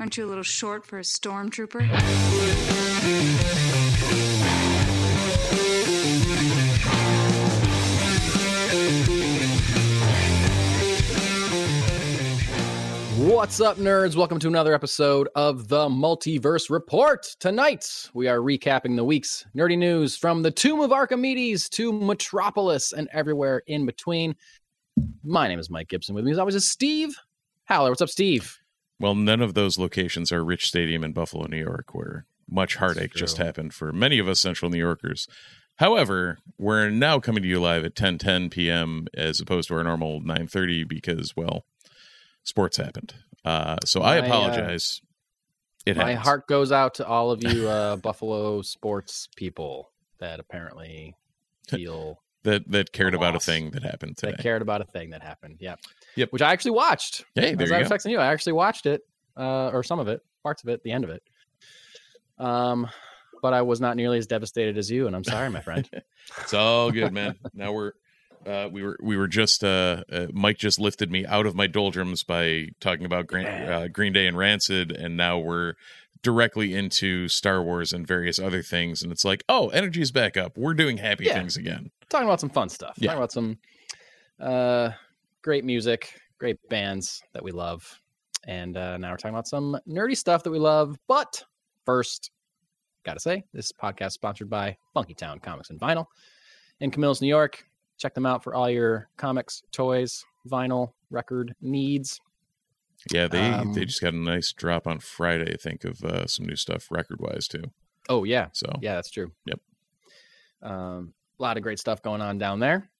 Aren't you a little short for a stormtrooper? What's up, nerds? Welcome to another episode of the Multiverse Report. Tonight, we are recapping the week's nerdy news from the Tomb of Archimedes to Metropolis and everywhere in between. My name is Mike Gibson. With me, as always, is Steve Haller. What's up, Steve? Well, none of those locations are Rich Stadium in Buffalo, New York, where much heartache just happened for many of us Central New Yorkers. However, we're now coming to you live at 10 10 p.m. as opposed to our normal 9:30 because, well, sports happened. Uh, so I My, uh, apologize. it My happens. heart goes out to all of you uh, Buffalo sports people that apparently feel that that cared about a thing that happened today. that cared about a thing that happened. Yep. Yep. Which I actually watched. Hey, there As you I was go. texting you, I actually watched it, uh, or some of it, parts of it, the end of it. Um, but I was not nearly as devastated as you, and I'm sorry, my friend. It's all good, man. now we're uh, we were we were just uh, uh, Mike just lifted me out of my doldrums by talking about Green, uh, Green Day and Rancid, and now we're directly into Star Wars and various other things. And it's like, oh, energy's back up. We're doing happy Yeah. things again. Talking about some fun stuff. Yeah. Talking about some uh, great music, great bands that we love, and uh, now we're talking about some nerdy stuff that we love. But first, gotta say, this podcast is sponsored by Funky Town Comics and Vinyl in Camillus, New York. Check them out for all your comics, toys, vinyl, record needs. Yeah, they Um, they just got a nice drop on Friday. I think of uh, some new stuff record wise too. Oh yeah, So yeah, that's true. Yep. Um, a lot of great stuff going on down there.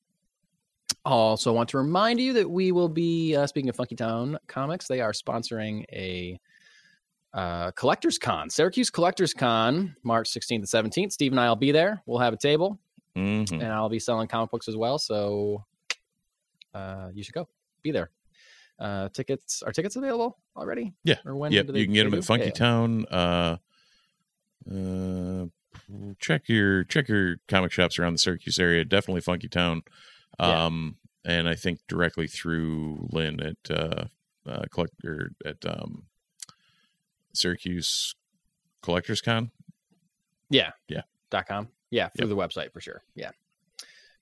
Also, want to remind you that we will be uh, speaking of Funky Town Comics. They are sponsoring a uh, collectors con, Syracuse Collectors Con, March 16th and 17th. Steve and I will be there. We'll have a table, mhm. and I'll be selling comic books as well. So uh, you should go. Be there. Uh, tickets are tickets available already? Yeah. Or when? Yep, they- you can get them at Funky Yeah. Town. Uh, uh, check your check your comic shops around the Syracuse area. Definitely Funky Town. Yeah. Um, and I think directly through Lynn at uh, uh collector at um, Syracuse Collectors Con. Yeah. Yeah. Dot com. Yeah, through the website for sure. Yeah.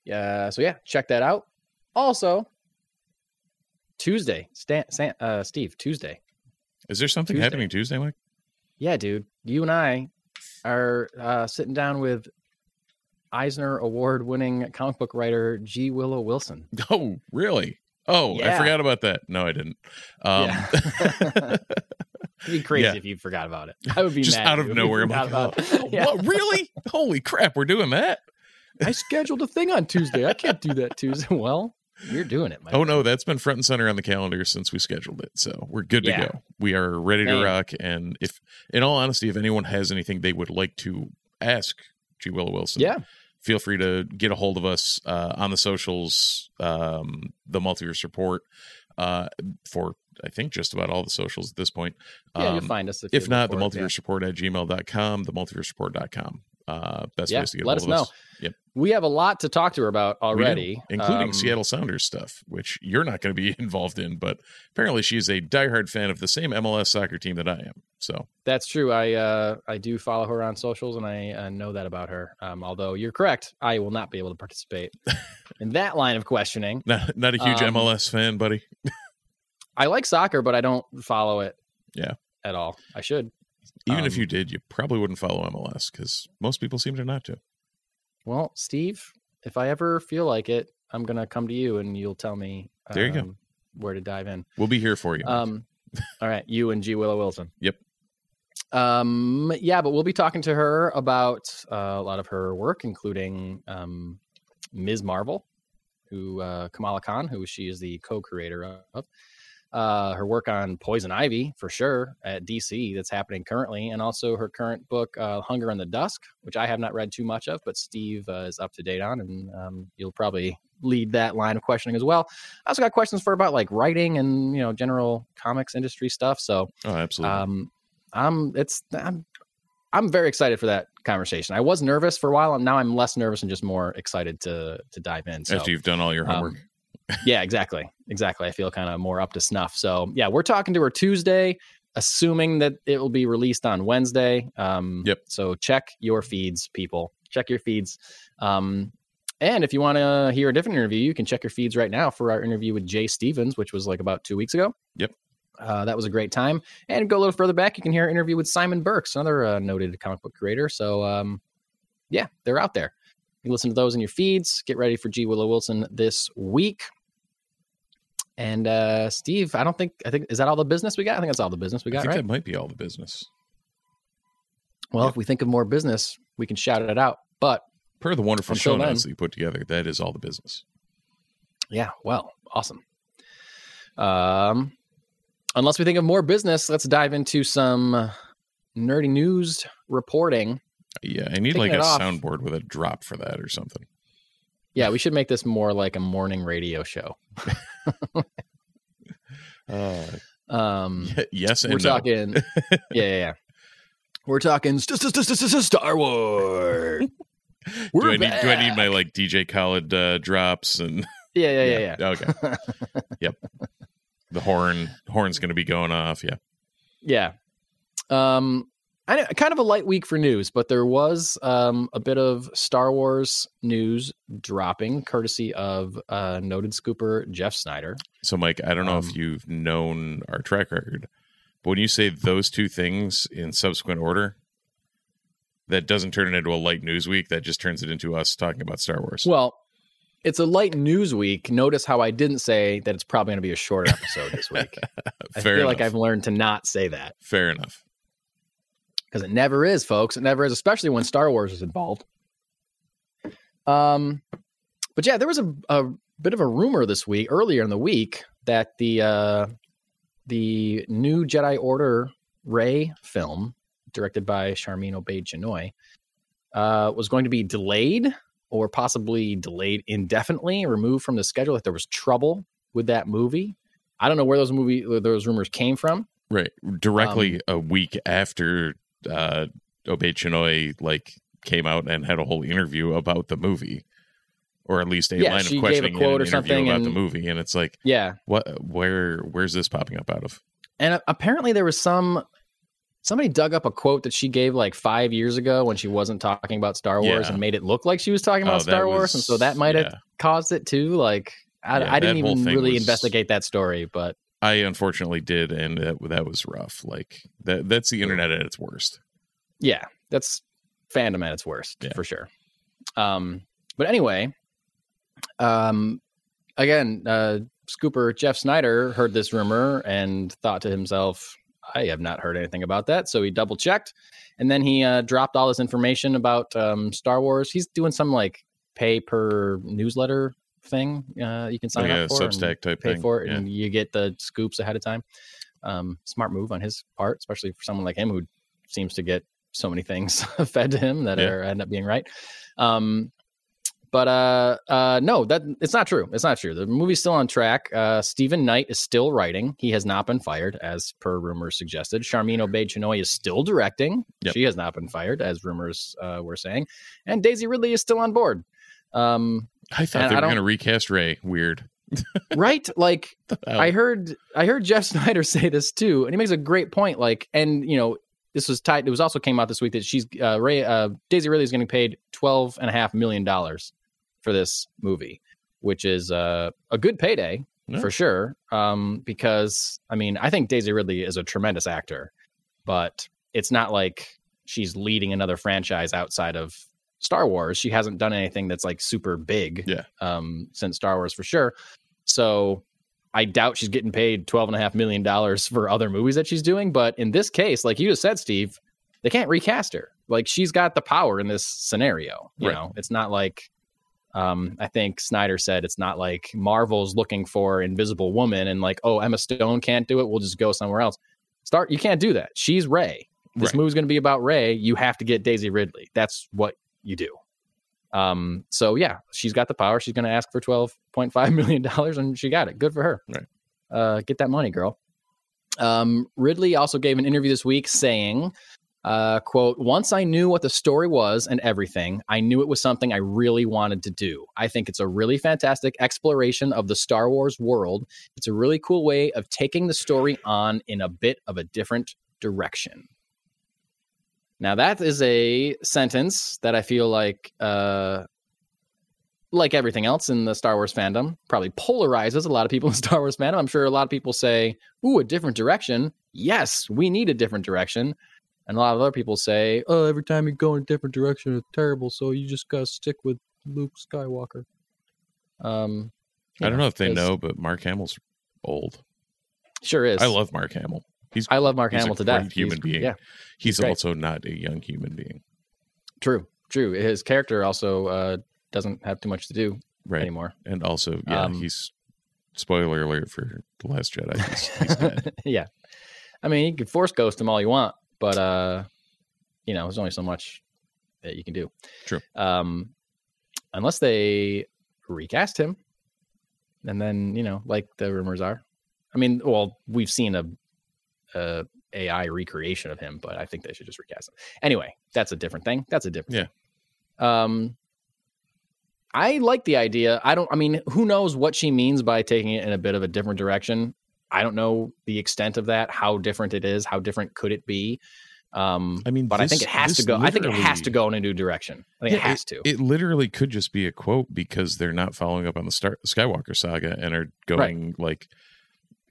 Yeah. So yeah, check that out. Also, Tuesday, Stan, Stan, uh, Steve, Tuesday. Is there something Tuesday. happening Tuesday, Mike? Yeah, dude. You and I are uh, sitting down with Eisner Award winning comic book writer G. Willow Wilson. Oh, really? Oh, I forgot about that. No, I didn't. Um, Yeah. It'd be crazy Yeah. if you forgot about it. I would be just mad out of you if you nowhere. I'm like, about it. oh, Yeah. what? Really? Holy crap! We're doing that. I scheduled a thing on Tuesday. I can't do that Tuesday. Well, you're doing it, my Oh friend. no, that's been front and center on the calendar since we scheduled it. So we're good to go. We are ready to rock. And if, in all honesty, if anyone has anything they would like to ask G. Willow Wilson, Yeah. Feel free to get a hold of us uh, on the socials, um, the Multiverse Report, uh, for I think just about all the socials at this point. Yeah, you'll Um, find us. If, if not, the it, yeah. multiverse report at gmail.com, the multiverse report.com. Uh, best Yeah, ways to get a let us of us. Yep. We have a lot to talk to her about do, already, including Um, Seattle Sounders stuff, which you're not going to be involved in, but apparently she's a diehard fan of the same MLS soccer team that I am. So That's true. I uh, I do follow her on socials, and I uh, know that about her. Um, although you're correct, I will not be able to participate in that line of questioning. not not a huge Um, MLS fan, buddy. I like soccer, but I don't follow it. Yeah. at all. I should. Even if um, you did, you probably wouldn't follow MLS because most people seem to not to. Well, Steve, if I ever feel like it, I'm gonna come to you, and you'll tell me. There you go. um, Where to dive in. We'll be here for you. Um, all right, you and G Willow Wilson. Yep. Um, yeah, but we'll be talking to her about uh, a lot of her work, including um, Ms. Marvel, who uh, Kamala Khan, who she is the co-creator of. Uh, her work on Poison Ivy, for sure, at DC, that's happening currently, and also her current book, uh, Hunger and the Dusk, which I have not read too much of, but Steve uh, is up to date on, and um, you'll probably lead that line of questioning as well. I also got questions for about like writing and you know general comics industry stuff. So oh, absolutely. um, I'm it's I'm I'm very excited for that conversation. I was nervous for a while, and now I'm less nervous and just more excited to to dive in. So After you've done all your um, homework. Yeah, exactly, exactly. I feel kind of more up to snuff. So yeah, we're talking to her Tuesday. assuming that it will be released on Wednesday. Um, Yep. So check your feeds, people. Check your feeds. Um, and if you want to hear a different interview, you can check your feeds right now for our interview with Jay Stephens, which was like about two weeks ago. Yep. Uh, that was a great time. And go a little further back, you can hear an interview with Simon Burks, another uh, noted comic book creator. So, um, yeah, they're out there. You listen to those in your feeds. Get ready for G. Willow Wilson this week. And uh, Steve, I don't think I think is that all the business we got. I think that's all the business we I got, think right? that might be all the business. Well, yeah. if we think of more business, we can shout it out. But Per the wonderful show notes that you put together, that is all the business. yeah, well, awesome. Um, unless we think of more business, let's dive into some nerdy news reporting. Yeah, I need Kicking like a off. soundboard with a drop for that or something. Yeah, we should make this more like a morning radio show. Uh, Um, yes and we're no. talking, yeah, yeah, yeah. We're talking st- st- st- st- st- Star Wars. Do We're I need do I need my like DJ Khaled uh, drops and Yeah, yeah, yeah, yeah. Okay. Yep. The horn horn's going to be going off. Yeah. Yeah. Um, I know, kind of a light week for news, but there was um, a bit of Star Wars news dropping, courtesy of uh, noted scooper Jeff Sneider. So Mike, I don't know Um, if you've known our track record, but when you say those two things in subsequent order, that doesn't turn it into a light news week. That just turns it into us talking about Star Wars. Well, it's a light news week. Notice how I didn't say that it's probably going to be a shorter episode this week. I feel enough. like I've learned to not say that Fair enough. Because it never is, folks. It never is, especially when Star Wars is involved. Um, but yeah, there was a, a bit of a rumor this week, earlier in the week, that the uh, the new Jedi Order Rey film, directed by Sharmeen Obaid-Chinoy, uh, was going to be delayed or possibly delayed indefinitely, removed from the schedule. That there was trouble with that movie. I don't know where those movie those rumors came from. Right. Directly Um, a week after uh Obaid-Chinoy like came out and had a whole interview about the movie. Or at least a Yeah, line of a questioning in quote or something about the movie. And it's like, Yeah, what where where's this popping up out of? And apparently there was some somebody dug up a quote that she gave like five years ago when she wasn't talking about Star Wars Yeah. and made it look like she was talking about Oh, Star Wars, and so that might have yeah. caused it too. Like I, Yeah, I didn't even really was- investigate that story, but I unfortunately did, and that, that was rough. Like that that's the internet at its worst. yeah, that's fandom at its worst Yeah. for sure. Um, but anyway, um, again, uh, Scooper Jeff Sneider heard this rumor and thought to himself, "I have not heard anything about that." So he double checked, and then he uh, dropped all this information about um, Star Wars. He's doing some like pay per newsletter thing. Uh, you can sign a up for Substack type pay thing. for it, Yeah. and you get the scoops ahead of time. Um, smart move on his part, especially for someone like him who seems to get so many things fed to him that Yeah. are end up being right. Um, but uh, uh, no, that it's not true. It's not true. The movie's still on track. Uh, Steven Knight is still writing. He has not been fired, as per rumors suggested. Sharmeen Obaid-Chinoy is still directing. Yep. She has not been fired, as rumors uh, were saying. And Daisy Ridley is still on board. Um, I thought And they I were going to recast Rey. Weird. right? Like I heard I heard Jeff Sneider say this too, and he makes a great point. Like, and you know, this was tied. It was also came out this week that she's uh, Rey uh, Daisy Ridley is getting paid twelve and a half million dollars for this movie, which is uh, a good payday Yeah. for sure. Um, because I mean, I think Daisy Ridley is a tremendous actor, but it's not like she's leading another franchise outside of Star Wars. She hasn't done anything that's like super big Yeah. um, since Star Wars for sure. So I doubt she's getting paid twelve and a half million dollars for other movies that she's doing. But in this case, like you just said, Steve, they can't recast her. Like she's got the power in this scenario. You Right. know, it's not like um, I think Sneider said it's not like Marvel's looking for Invisible Woman and like, oh, Emma Stone can't do it. We'll just go somewhere else. Start. You can't do that. She's Rey. This Right. movie's going to be about Rey. You have to get Daisy Ridley. That's what you do. Um, so yeah, she's got the power. She's going to ask for twelve point five million dollars, and she got it. Good for her. Right. Uh, get that money, girl. Um, Ridley also gave an interview this week saying Uh, quote, once I knew what the story was and everything, I knew it was something I really wanted to do. I think it's a really fantastic exploration of the Star Wars world. It's a really cool way of taking the story on in a bit of a different direction. Now, that is a sentence that I feel like, uh, like everything else in the Star Wars fandom, probably polarizes a lot of people in Star Wars fandom. I'm sure a lot of people say, Ooh, a different direction. Yes, we need a different direction. And a lot of other people say, "Oh, every time you go in a different direction, it's terrible. So you just gotta stick with Luke Skywalker." Um, I don't know if they know, but Mark Hamill's old. Sure is. I love Mark Hamill. He's I love Mark he's Hamill to death. human He's- being. Yeah, he's great. also not a young human being. true, true. His character also uh, doesn't have too much to do Right. anymore. And also, yeah, Um, he's spoiler alert for The Last Jedi. He's, he's dead. yeah, I mean, you can force ghost him all you want, but uh, you know, there's only so much that you can do. True. Um, unless they recast him, and then you know, like the rumors are. I mean, well, we've seen a, a AI recreation of him, but I think they should just recast him. Anyway, that's a different thing. That's a different. Yeah. Thing. Um, I like the idea. I don't. I mean, who knows what she means by taking it in a bit of a different direction? I don't know the extent of that. How different it is. How different could it be? Um, I mean, but I think it has to go. I think it has to go in a new direction. I think it has to. It literally could just be a quote because they're not following up on the Star- Skywalker saga and are going like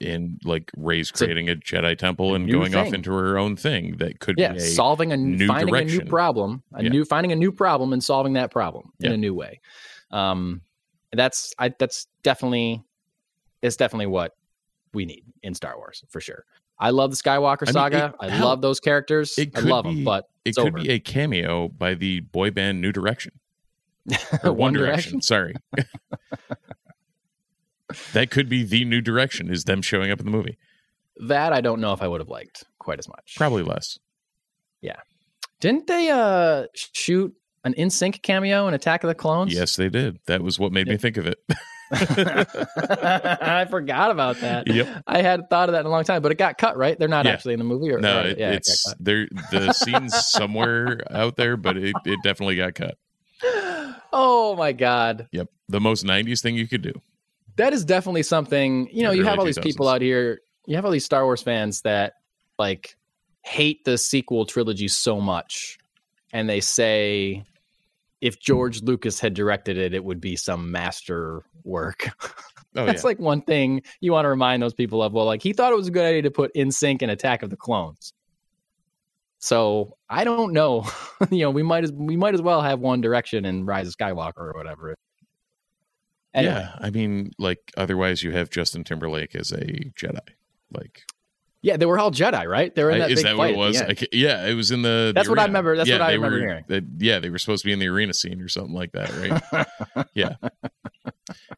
in like Rey's creating a Jedi temple and going off into her own thing that could yeah, be a solving a new finding a new problem, a Yeah. new finding a new problem and solving that problem in a new way. Um, that's I that's definitely it's definitely what we need in Star Wars for sure. I love the Skywalker I mean, saga. it- I hell, love those characters. I love be them, but it could over. be a cameo by the boy band New Direction or One One Direction. Sorry. that could be the New Direction is them showing up in the movie. That I don't know if I would have liked quite as much. Probably less. Yeah. Didn't they uh shoot an NSYNC cameo in Attack of the Clones? Yes, they did. That was what made me think of it. I forgot about that. Yep. I hadn't thought of that in a long time, but it got cut, right? They're not Yeah. actually in the movie, or No, or- it, yeah, it it's cut. there. The scene's somewhere out there, but it, it definitely got cut. Oh my god, Yep, the most '90s thing you could do. That is definitely something. You know, you have all these people out here. You have all these Star Wars fans that like hate the sequel trilogy so much, and they say if George Lucas had directed it, it would be some master work. Oh That's yeah, like one thing you want to remind those people of. Well, like he thought it was a good idea to put NSYNC and Attack of the Clones. So I don't know. you know, we might as we might as well have One Direction and Rise of Skywalker or whatever. Anyway, yeah. I mean, like otherwise, you have Justin Timberlake as a Jedi. Like, yeah, they were all Jedi, right? They were in I- that is big that what it was? I yeah, it was in the. the That's what I remember- that's yeah, what I remember were, hearing. they- yeah, they were supposed to be in the arena scene or something like that, right? yeah.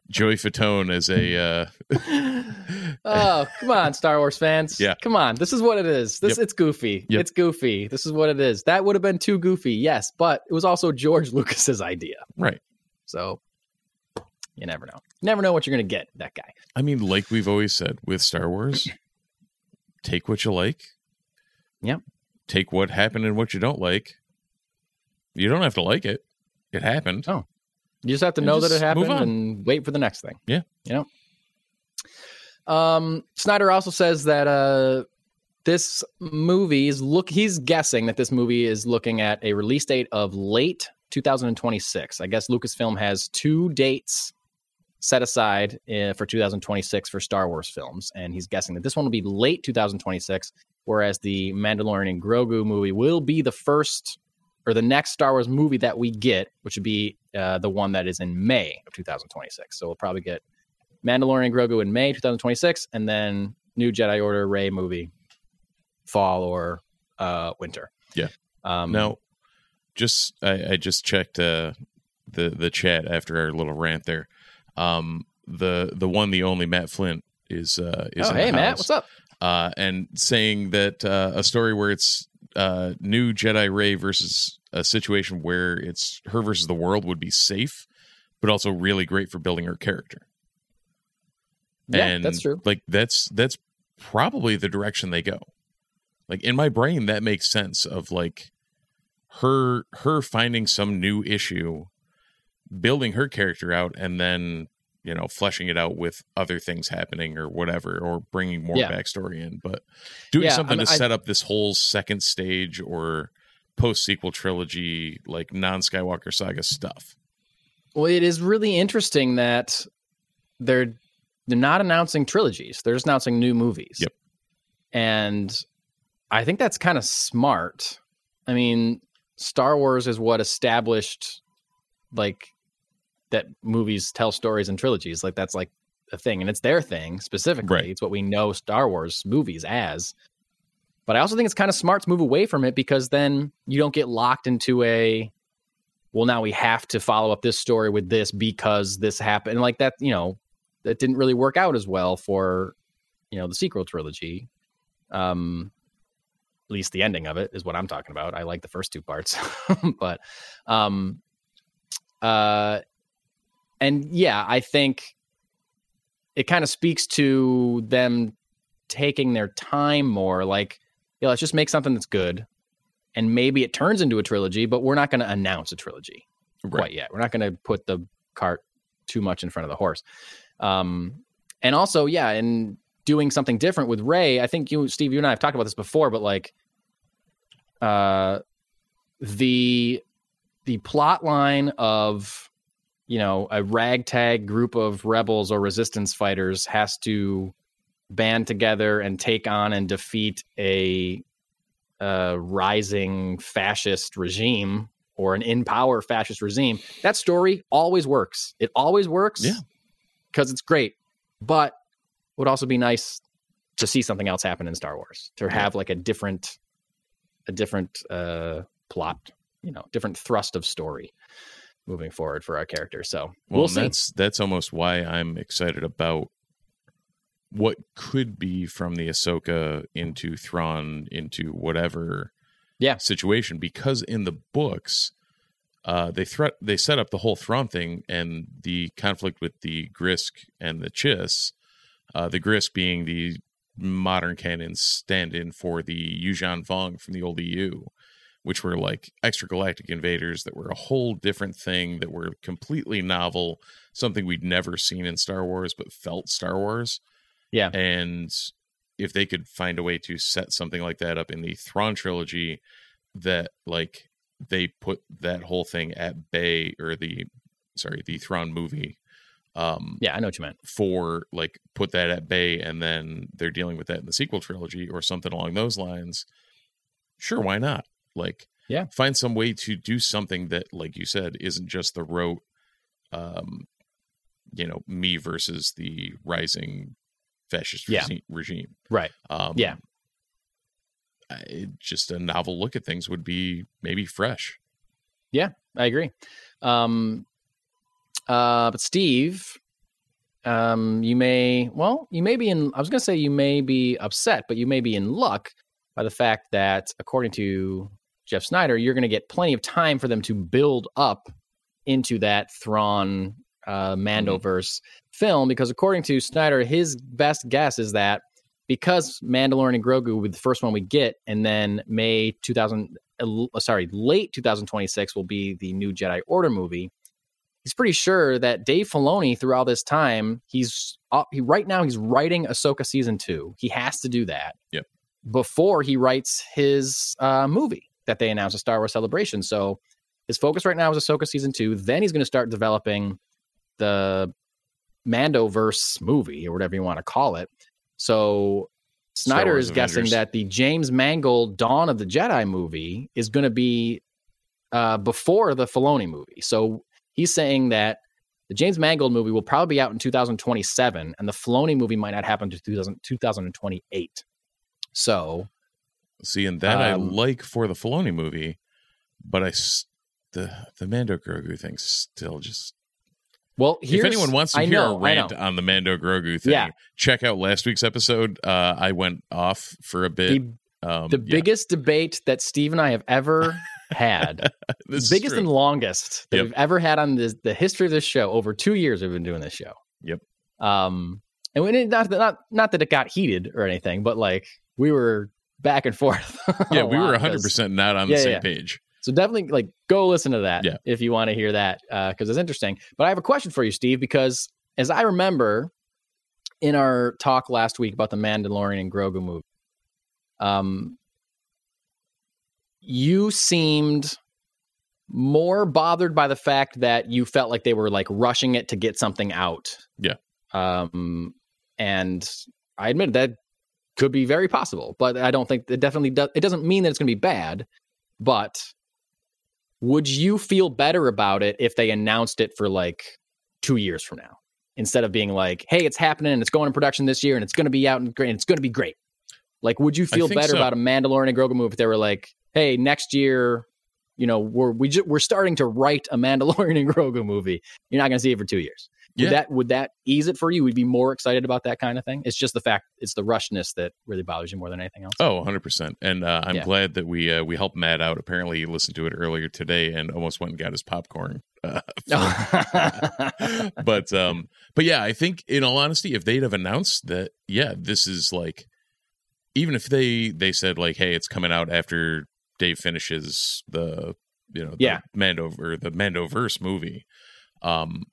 Joey Fatone as a. Uh, oh, come on, Star Wars fans. Yeah. Come on. This is what it is. This Yep. it's goofy. Yep. It's goofy. This is what it is. That would have been too goofy, yes, but it was also George Lucas's idea. right. So you never know. Never know what you're gonna get, that guy. I mean, like we've always said with Star Wars, take what you like. Yep. Take what happened and what you don't like. You don't have to like it. It happened. Oh. You just have to And know that it happened and wait for the next thing. Yeah. You know? Um, Sneider also says that uh, this movie is look. He's guessing that this movie is looking at a release date of late 2026. I guess Lucasfilm has two dates set aside uh, for 2026 for Star Wars films, and he's guessing that this one will be late 2026, whereas the Mandalorian and Grogu movie will be the first or the next Star Wars movie that we get, which would be uh, the one that is in May of 2026. So we'll probably get Mandalorian and Grogu in May 2026, and then New Jedi Order Rey movie fall or uh, winter. Yeah. Um, Now, just I, I just checked uh, the the chat after our little rant there. Um, the the one, the only Matt Flint is uh, is Oh, hey Matt, what's up? uh, and saying that uh, a story where it's uh, new Jedi Rey versus a situation where it's her versus the world would be safe, but also really great for building her character. Yeah, and that's true. Like that's that's probably the direction they go. Like in my brain, that makes sense of like her her finding some new issue, building her character out, and then you know fleshing it out with other things happening or whatever, or bringing more Yeah. backstory in. But doing Yeah, I something mean, to I- set up this whole second stage or post sequel trilogy, like non Skywalker saga stuff. Well, it is really interesting that they're they're not announcing trilogies; they're just announcing new movies. Yep. And I think that's kind of smart. I mean, Star Wars is what established like that movies tell stories and trilogies. Like that's like a thing, and it's their thing specifically. Right. It's what we know Star Wars movies as. But I also think it's kind of smart to move away from it because then you don't get locked into a well now we have to follow up this story with this because this happened and like that you know that didn't really work out as well for you know the sequel trilogy um at least the ending of it is what i'm talking about i like the first two parts but um uh and yeah i think it kind of speaks to them taking their time more like yeah let's just make something that's good and maybe it turns into a trilogy but we're not going to announce a trilogy quite yet. We're not going to put the cart too much in front of the horse. Um and also yeah and doing something different with Rey i think you steve you and i have talked about this before but like uh the the plot line of you know a ragtag group of rebels or resistance fighters has to band together and take on and defeat a uh, rising fascist regime or an in power fascist regime, that story always works. It always works. Yeah. Because it's great. But it would also be nice to see something else happen in Star Wars, to have like a different, a different uh, plot, you know, different thrust of story moving forward for our characters. So Well, we'll see. that's that's almost why I'm excited about what could be from the Ahsoka into Thrawn into whatever Yeah. situation because in the books uh, they threat they set up the whole Thrawn thing and the conflict with the Grysk and the Chiss, uh, the Grysk being the modern canon stand-in for the Yuuzhan Vong from the old EU, which were like extragalactic invaders that were a whole different thing that were completely novel, something we'd never seen in Star Wars but felt Star Wars. Yeah. And if they could find a way to set something like that up in the Thrawn trilogy that like they put that whole thing at bay or the sorry, the Thrawn movie um yeah, I know what you meant. for like put that at bay and then they're dealing with that in the sequel trilogy or something along those lines sure why not like Yeah. find some way to do something that like you said isn't just the rote um you know me versus the rising fascist Yeah. regi- regime Right. um Yeah. I- just a novel look at things would be maybe fresh Yeah, I agree. Um, uh, but Steve, um, you may well, you may be in. I was going to say you may be upset, but you may be in luck by the fact that, according to Jeff Sneider, you're going to get plenty of time for them to build up into that Thrawn uh, Mandoverse film. Because according to Sneider, his best guess is that because Mandalorian and Grogu will be the first one we get, and then May 2000, uh, sorry, late 2026 will be the new Jedi Order movie. He's pretty sure that Dave Filoni, through all this time, he's uh, he right now he's writing Ahsoka season two. He has to do that. Yep. Before he writes his uh, movie that they announced a Star Wars Celebration. So his focus right now is Ahsoka season two. Then he's going to start developing the Mandoverse movie or whatever you want to call it. So Sneider is guessing that the James Mangold Dawn of the Jedi movie is going to be uh, before the Filoni movie. So he's saying that the James Mangold movie will probably be out in 2027, and the Filoni movie might not happen to 2000, 2028. So see and that i Um, like for the Filoni movie but I the the mando grogu thing still just well, if anyone wants to I hear know, a I rant on the Mando Grogu thing, Yeah. check out last week's episode. Uh, I went off for a bit. the, um, the yeah, biggest debate that Steve and I have ever had biggest and longest that Yep. we've ever had on this, the history of this show. Over two years, we've been doing this show. Yep. Um, and we didn't not not not that it got heated or anything, but like we were back and forth. yeah, we were lot, 100 'cause- percent not on the Yeah, same yeah. page. So definitely like go listen to that Yeah. if you want to hear that because it's interesting. But I have a question for you, Steve, because as I remember in our talk last week about the Mandalorian and Grogu movie, um, you seemed more bothered by the fact that you felt like they were like rushing it to get something out. Yeah. Um, and I admit that could be very possible, but I don't think it definitely does. It doesn't mean that it's going to be bad, but would you feel better about it if they announced it for like two years from now instead of being like, "Hey, it's happening and it's going in production this year and it's going to be out and great and it's going to be great"? Like, would you feel better so. about a Mandalorian and Grogu movie if they were like, "Hey, next year, you know, we're we ju- we're starting to write a Mandalorian and Grogu movie. You're not going to see it for two years." Would Yeah. that would that ease it for you? We'd you be more excited about that kind of thing? It's just the fact it's the rushness that really bothers you more than anything else. Oh, 100%. And uh, I'm Yeah. glad that we uh, we helped Matt out. Apparently, he listened to it earlier today and almost went and got his popcorn. Uh, but um but yeah, I think in all honesty, if they'd have announced that, yeah, this is like even if they they said like, hey, it's coming out after Dave finishes the you know the Yeah. Mando or the Mandoverse movie. Um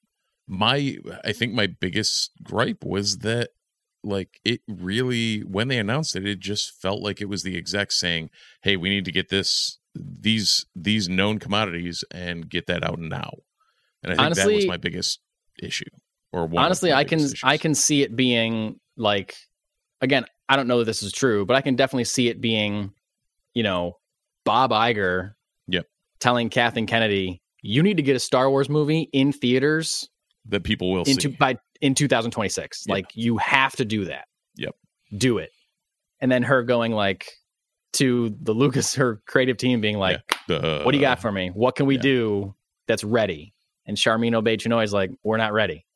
my I think my biggest gripe was that like it really when they announced it it just felt like it was the exec saying hey we need to get this these these known commodities and get that out now and i think that was my biggest issue or one honestly i can biggest i can see it being like again i don't know that this is true but i can definitely see it being you know bob Iger Yep. telling kathleen kennedy you need to get a star wars movie in theaters that people will into see by in 2026 Yeah. like you have to do that Yep. do it and then her going like to the lucas her creative team being like The- what do you got for me? What can we yeah. do that's ready? And Sharmeen Obaid-Chinoy is like, we're not ready.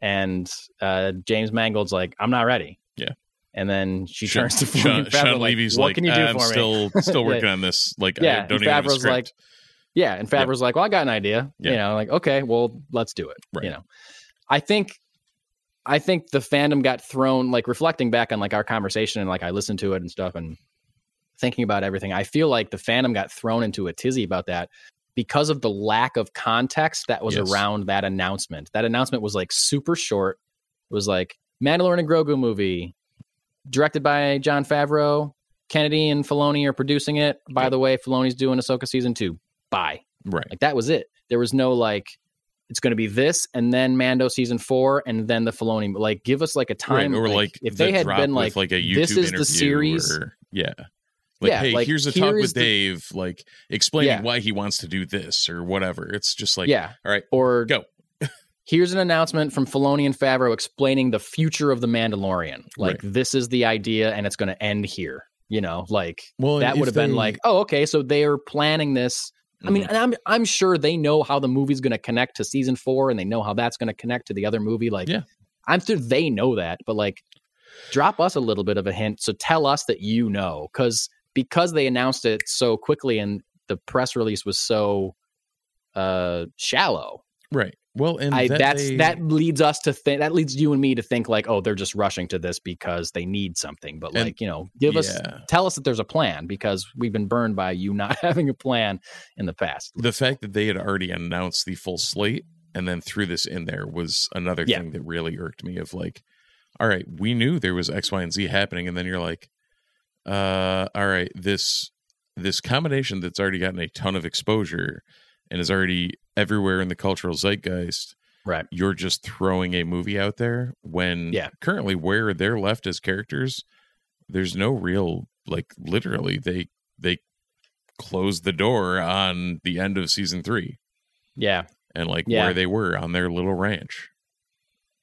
And uh, James Mangold's like, I'm not ready. Yeah. And then she Shawn, turns to Shawn, Favreau Shawn like, Levy's what like can you do i'm for me? still still working on this like Yeah, i don't even Favreau's like, Yeah, and Favreau's like, "Well, I got an idea." Yeah. You know, like, "Okay, well, let's do it." Right. You know, I think, I think the fandom got thrown. Like reflecting back on like our conversation and like I listened to it and stuff and thinking about everything. I feel like the fandom got thrown into a tizzy about that because of the lack of context that was Yes. around that announcement. That announcement was like super short. It was like Mandalorian and Grogu movie, directed by Jon Favreau. Kennedy and Filoni are producing it. By Yep. the way, Filoni's doing Ahsoka season two. Bye. right Like that was it. There was no like it's going to be this and then Mando season four and then the Filoni. Like give us like a time. right or like, if the they had been like, like a youtube this is the series. or, yeah like Yeah, hey like, here's a here talk with the- dave like explaining Yeah. why he wants to do this or whatever it's just like yeah, all right or go here's an announcement from Filoni and Favreau explaining the future of the Mandalorian. Like Right. this is the idea and it's going to end here. You know, like well that would have been like, oh, okay, so they are planning this. I mean, Mhm. and I'm I'm sure they know how the movie's going to connect to season four, and they know how that's going to connect to the other movie. Like, Yeah. I'm sure they know that, but like, drop us a little bit of a hint. So tell us that you know, because because they announced it so quickly and the press release was so uh shallow. right well and I that that's they- that leads us to think that leads you and me to think like, oh, they're just rushing to this because they need something. But And- like, you know, give us tell us that there's a plan because we've been burned by you not having a plan in the past. the fact that they had already announced the full slate and then threw this in there was another Yeah. thing that really irked me of like all right we knew there was x y and z happening and then you're like uh all right this this combination that's already gotten a ton of exposure and is already everywhere in the cultural zeitgeist Right. you're just throwing a movie out there when Yeah. currently where they're left as characters there's no real like literally they they closed the door on the end of season three Yeah. and like Yeah. where they were on their little ranch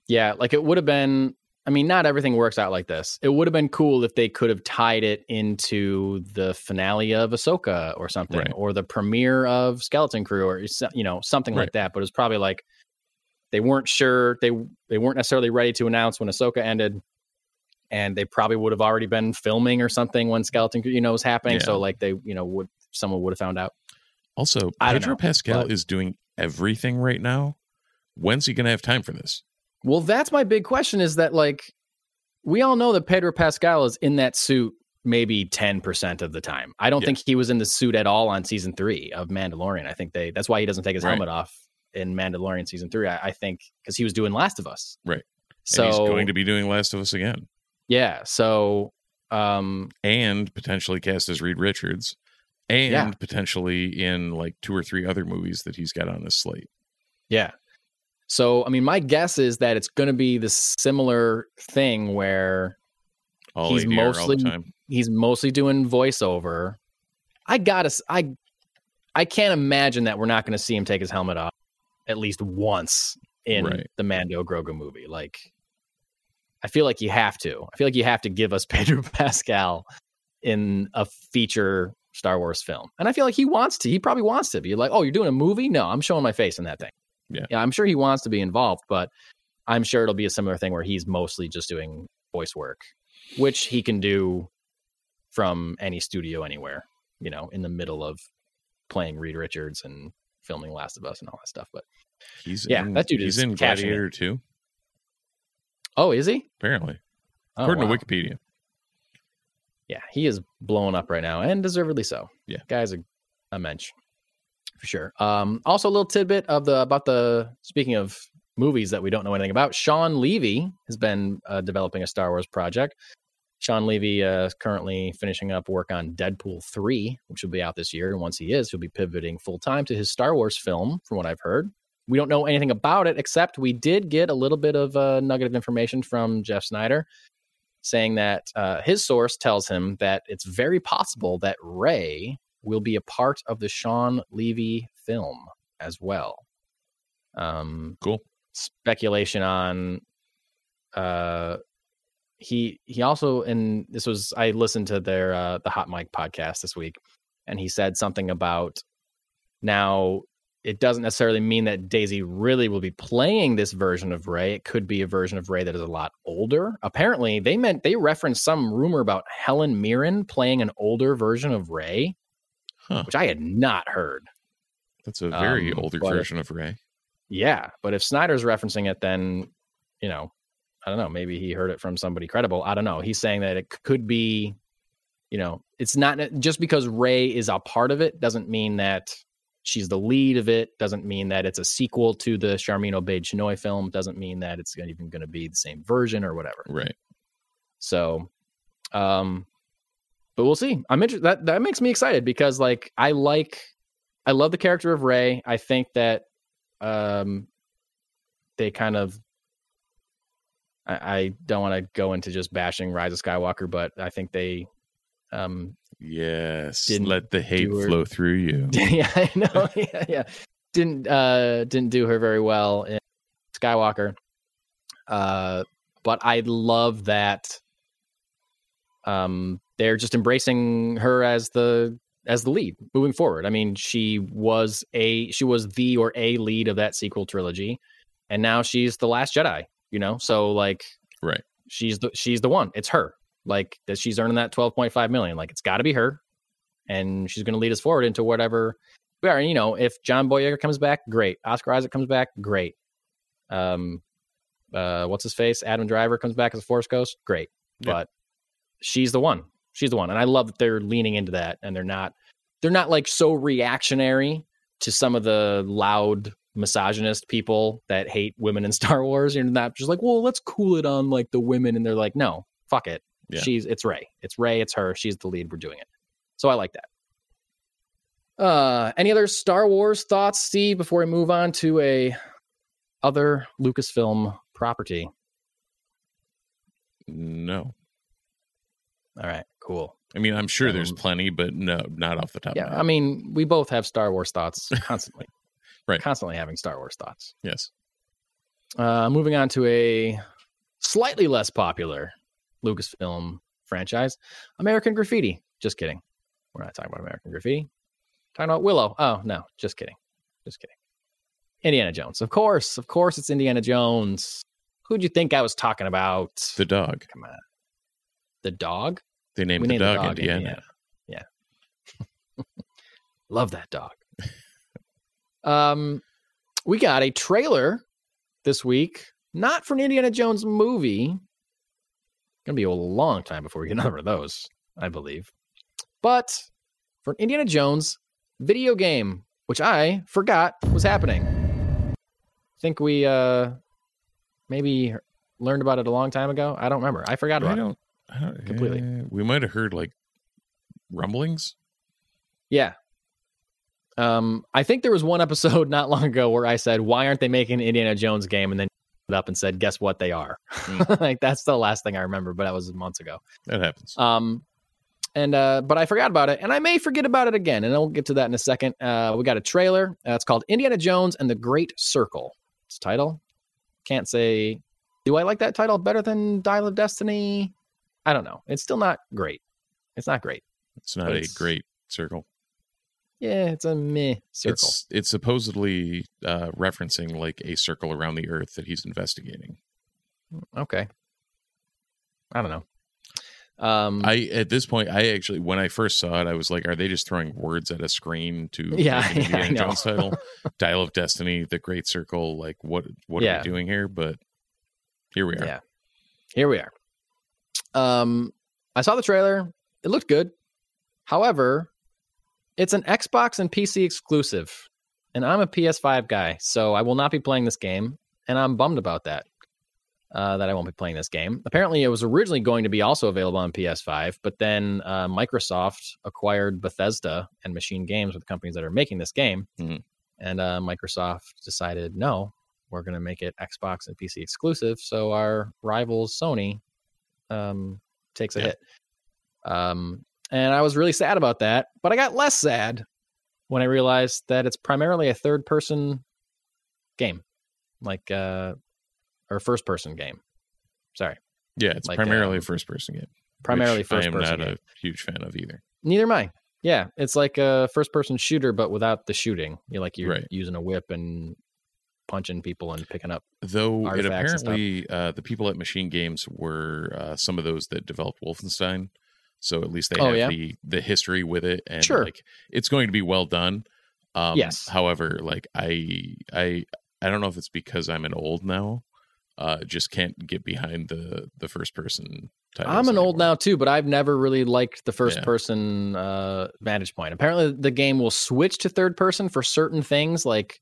Yeah. Like it would have been I mean, not everything works out like this. It would have been cool if they could have tied it into the finale of Ahsoka or something, Right. or the premiere of Skeleton Crew, or you know something like that. But it was probably like they weren't sure they they weren't necessarily ready to announce when Ahsoka ended, and they probably would have already been filming or something when Skeleton Crew you know was happening. Yeah. So like they you know would someone would have found out. also pedro know, pascal but- is doing everything right now when's he gonna have time for this Well, that's my big question is that like we all know that Pedro Pascal is in that suit maybe 10% of the time. I don't Yeah. think he was in the suit at all on season three of Mandalorian. I think they that's why he doesn't take his Right. helmet off in Mandalorian season three. I, I think because he was doing Last of Us. Right. So and he's going to be doing Last of Us again, yeah. So um and potentially cast as Reed Richards, and Yeah. potentially in like two or three other movies that he's got on his slate. Yeah. So, I mean, my guess is that it's going to be the similar thing where All He's ADR mostly- he's mostly doing voiceover. I gotta, I can't imagine that we're not going to see him take his helmet off at least once in Right. the Mando Grogu movie. Like, I feel like you have to. I feel like you have to give us Pedro Pascal in a feature Star Wars film, and I feel like he wants to. He probably wants to be like, "Oh, you're doing a movie? No, I'm showing my face in that thing." Yeah. yeah, I'm sure he wants to be involved, but I'm sure it'll be a similar thing where he's mostly just doing voice work, which he can do from any studio anywhere, you know, in the middle of playing Reed Richards and filming Last of Us and all that stuff. But He's Yeah, in, that dude he's is in cashing it. Too. oh, is he? Apparently, Oh, according wow. to Wikipedia. yeah, he is blowing up right now, and deservedly so. Yeah. guy's a, a mensch for sure. Um, also, a little tidbit of the about the speaking of movies that we don't know anything about. Shawn Levy has been uh, developing a Star Wars project. Shawn Levy uh, is currently finishing up work on Deadpool 3, which will be out this year. And once he is, he'll be pivoting full time to his Star Wars film, from what I've heard. We don't know anything about it, except we did get a little bit of a nugget of information from Jeff Sneider saying that uh, his source tells him that it's very possible that Rey will be a part of the Sean Levy film as well. Um, Cool. Speculation on uh, he he also and this was I listened to their uh, the Hot Mic podcast this week, and he said something about now it doesn't necessarily mean that Daisy Ridley will be playing this version of Rey. It could be a version of Rey that is a lot older. Apparently, they meant they referenced some rumor about Helen Mirren playing an older version of Rey, Huh. which I had not heard. That's a very Um, older version of Rey. Yeah, but if Sneider's referencing it, then you know, I don't know. Maybe he heard it from somebody credible. I don't know. He's saying that it could be, you know, it's not just because Rey is a part of it doesn't mean that she's the lead of it. Doesn't mean that it's a sequel to the Sharmeen Obaid-Chinoy film. Doesn't mean that it's even going to be the same version or whatever. Right. So, um, but we'll see. I'm interested. That that makes me excited because like I like, I love the character of Rey. I think that, um, they kind of. I, I don't want to go into just bashing Rise of Skywalker, but I think they, um, Yes. Didn't Let the hate her- flow through you. yeah, I know, yeah, yeah, didn't uh didn't do her very well in Skywalker. Uh, but I love that. Um, they're just embracing her as the as the lead moving forward. I mean, she was a she was the or a lead of that sequel trilogy, and now she's the last Jedi. You know, so like, Right. She's the she's the one. It's her. Like that she's earning that twelve point five million. Like it's got to be her, and she's going to lead us forward into whatever. We are. And, you know, if John Boyega comes back, great. Oscar Isaac comes back, great. Um, uh, what's his face? Adam Driver comes back as a Force Ghost, great. Yeah. But she's the one. She's the one, and I love that they're leaning into that, and they're not they're not like so reactionary to some of the loud misogynist people that hate women in Star Wars. You're not just like, well, let's cool it on like the women, and they're like, no, fuck it. Yeah. She's it's Rey. It's Rey. It's her. She's the lead. We're doing it. So I like that. Uh, any other Star Wars thoughts, Steve? Before we move on to a other Lucasfilm property. No. All right, cool. I mean, I'm sure there's Um, plenty, but no, not off the top Yeah, of my I mean, we both have Star Wars thoughts constantly. Right. Constantly having Star Wars thoughts. yes. Uh, moving on to a slightly less popular Lucasfilm franchise, American Graffiti. Just kidding. We're not talking about American Graffiti. Talking about Willow. Oh, no, just kidding. Just kidding. Indiana Jones. Of course. Of course, it's Indiana Jones. Who'd you think I was talking about? The dog. Come on. The dog? They named We the named the dog, dog Indiana. Indiana. Yeah. Love that dog. um, we got a trailer this week, not for an Indiana Jones movie. Gonna be a long time before we get another of those. I believe. But for an Indiana Jones video game, which I forgot was happening. I think we uh maybe learned about it a long time ago. I don't remember. I forgot I about it. I don't Completely. eh, we might have heard like rumblings. Yeah. Um, I think there was one episode not long ago where I said, "Why aren't they making an Indiana Jones game?" And then it up and said, "Guess what? They are." Mm. like that's the last thing I remember, but that was months ago. That happens. Um, and uh, but I forgot about it, and I may forget about it again, and I'll get to that in a second. Uh, we got a trailer. Uh, it's called Indiana Jones and the Great Circle. It's title. Can't say. Do I like that title better than Dial of Destiny? I don't know. It's still not great. It's not great. It's not a it's- great circle. Yeah, it's a meh circle. It's it's supposedly uh, referencing like a circle around the Earth that he's investigating. Okay. I don't know. Um, I at this point, I actually when I first saw it, I was like, "Are they just throwing words at a screen to Yeah, yeah, I Indiana. Jones title? Dial of Destiny, The Great Circle. Like, what what are Yeah. we doing here?" But here we are. Yeah. Here we are. Um, I saw the trailer. It looked good. However, it's an Xbox and PC exclusive, and I'm a PS5 guy, so I will not be playing this game, and I'm bummed about that. Uh, that I won't be playing this game. Apparently, it was originally going to be also available on PS5, but then uh, Microsoft acquired Bethesda and Machine Games, with companies that are making this game, Mhm. and uh, Microsoft decided no, we're going to make it Xbox and PC exclusive. So our rivals Sony um, takes a Yeah. hit. Um, and I was really sad about that, but I got less sad when I realized that it's primarily a third person game, like uh, or first person game. Sorry, Yeah, it's Like, primarily um, a first person game. primarily first I am person. not game. a huge fan of either. Neither am I. Yeah, it's like a first person shooter, but without the shooting. You're like you're Right. using a whip and punching people and picking up. Though it Artifacts and stuff. apparently uh, the people at Machine Games were uh, some of those that developed Wolfenstein, so at least they Oh, have yeah? the the history with it, and Sure. like it's going to be well done. Um, Yes. However, like I I I don't know if it's because I'm an old now, uh, just can't get behind the the first person. I'm an old now too, but I've never really liked the first Yeah. person uh, vantage point. Apparently, the game will switch to third person for certain things, like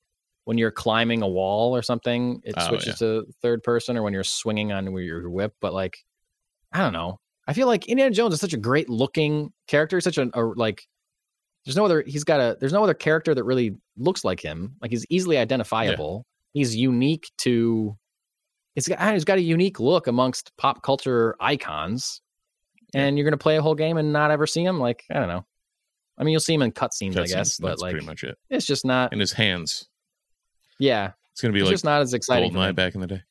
when you're climbing a wall or something, it Oh, switches to third person, or when you're swinging on your whip. But like, I don't know. I feel like Indiana Jones is such a great looking character, such a, a like. There's no other. He's got a. There's no other character that really looks like him. Like he's easily identifiable. He's unique to. He's got. He's got a unique look amongst pop culture icons, and you're gonna play a whole game and not ever see him. Like I don't know. I mean, you'll see him in cutscenes, I Cutscenes, guess, but that's like pretty much it. it's just not. In his hands, Yeah, it's gonna be it's like just not as exciting. Goldeneye back in the day.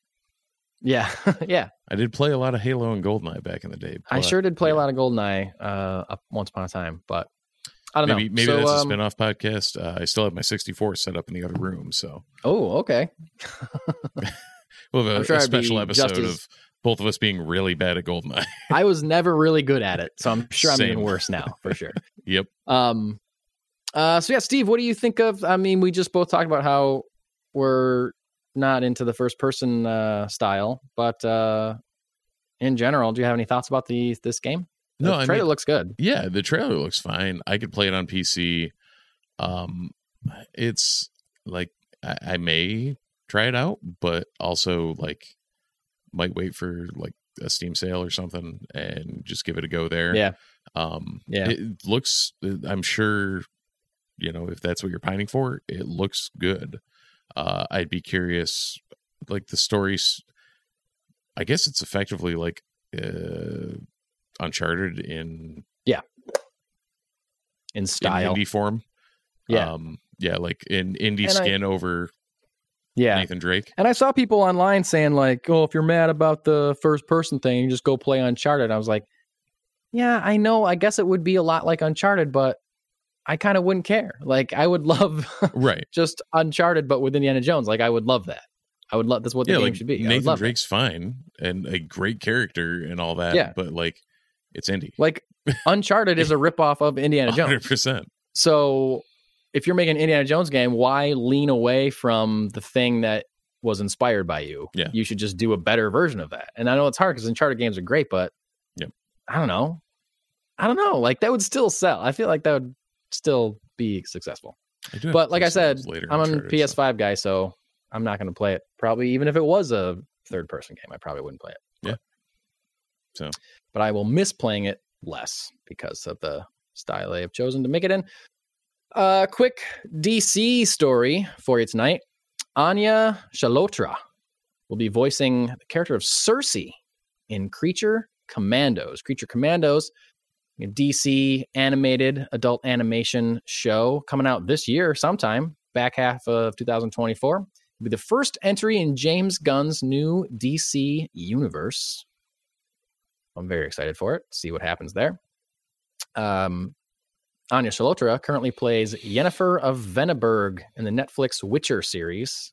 Yeah, yeah. I did play a lot of Halo and Goldeneye back in the day. I sure did play yeah. a lot of GoldenEye uh, once upon a time, but I don't maybe know. maybe So, that's a um, spin-off podcast. Uh, I still have my 64 set up in the other room, so Oh, okay. we'll have a, sure a special episode as- of both of us being really bad at Goldeneye. I was never really good at it, so I'm sure I'm Same. even worse now for sure. yep. Um, uh, so yeah, Steve, what do you think of? I mean, we just both talked about how we're not into the first person uh, style, but uh, in general, do you have any thoughts about the this game? The No, I trailer mean- looks good. Yeah, the trailer looks fine. I could play it on PC. Um, it's like I, I may try it out, but also like might wait for like a Steam sale or something and just give it a go there. Yeah, Um, Yeah. it looks. I'm sure, you know, if that's what you're pining for, it looks good. Uh, I'd be curious, like the stories. I guess it's effectively like uh, Uncharted in yeah, in style. indie form. Yeah. um, yeah, like in indie And I- skin over yeah, Nathan Drake. And I saw people online saying like, "Oh, if you're mad about the first person thing, you just go play Uncharted." I was like, "Yeah, I know. I guess it would be a lot like Uncharted, but I kind of wouldn't care. Like, I would love Right. just Uncharted, but with Indiana Jones. Like, I would love that. I would love. That's what the yeah, game like should be. Nathan. Drake's fine and a great character and all that. Yeah. but like it's indie. Like, Uncharted is a ripoff of Indiana Jones. Hundred percent. So, if you're making an Indiana Jones game, why lean away from the thing that was inspired by you? Yeah. You should just do a better version of that. And I know it's hard because Uncharted games are great, but Yep. I don't know. I don't know. Like that would still sell. I feel like that would still be successful. But like I said, later I'm a PS5 guy, so I'm not going to play it. Probably even if it was a third person game, I probably wouldn't play it. Yeah. So. but I will miss playing it less because of the style they have chosen to make it in. Uh, quick DC story for you tonight. Anya Chalotra will be voicing the character of Circe in Creature Commandos. Creature Commandos, a DC animated adult animation show coming out this year sometime, back half of 2024. It'll be the first entry in James Gunn's new DC universe. I'm very excited for it. See what happens there. Um, Anya Chalotra currently plays Yennefer of Vengerberg in the Netflix Witcher series,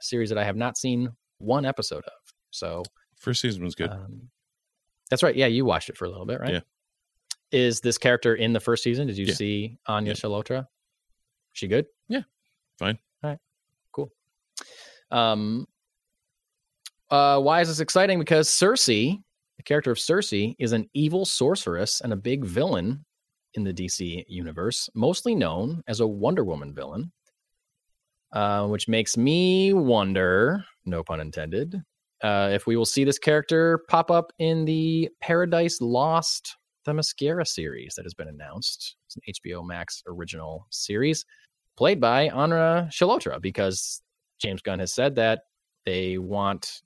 a series that I have not seen one episode of. So First season was good. um, that's right. Yeah, you watched it for a little bit, right? Yeah. Is this character in the first season? Did you Yeah. see Anya Yeah. Chalotra? She good? Yeah. Fine. All right. Cool. Um. Uh, why is this exciting? Because Circe, the character of Circe, is an evil sorceress and a big villain in the DC universe, mostly known as a Wonder Woman villain. Uh, which makes me wonder, no pun intended, uh, if we will see this character pop up in the Paradise Lost Themyscira series that has been announced. It's an HBO Max original series played by Anya Chalotra because James Gunn has said that they want,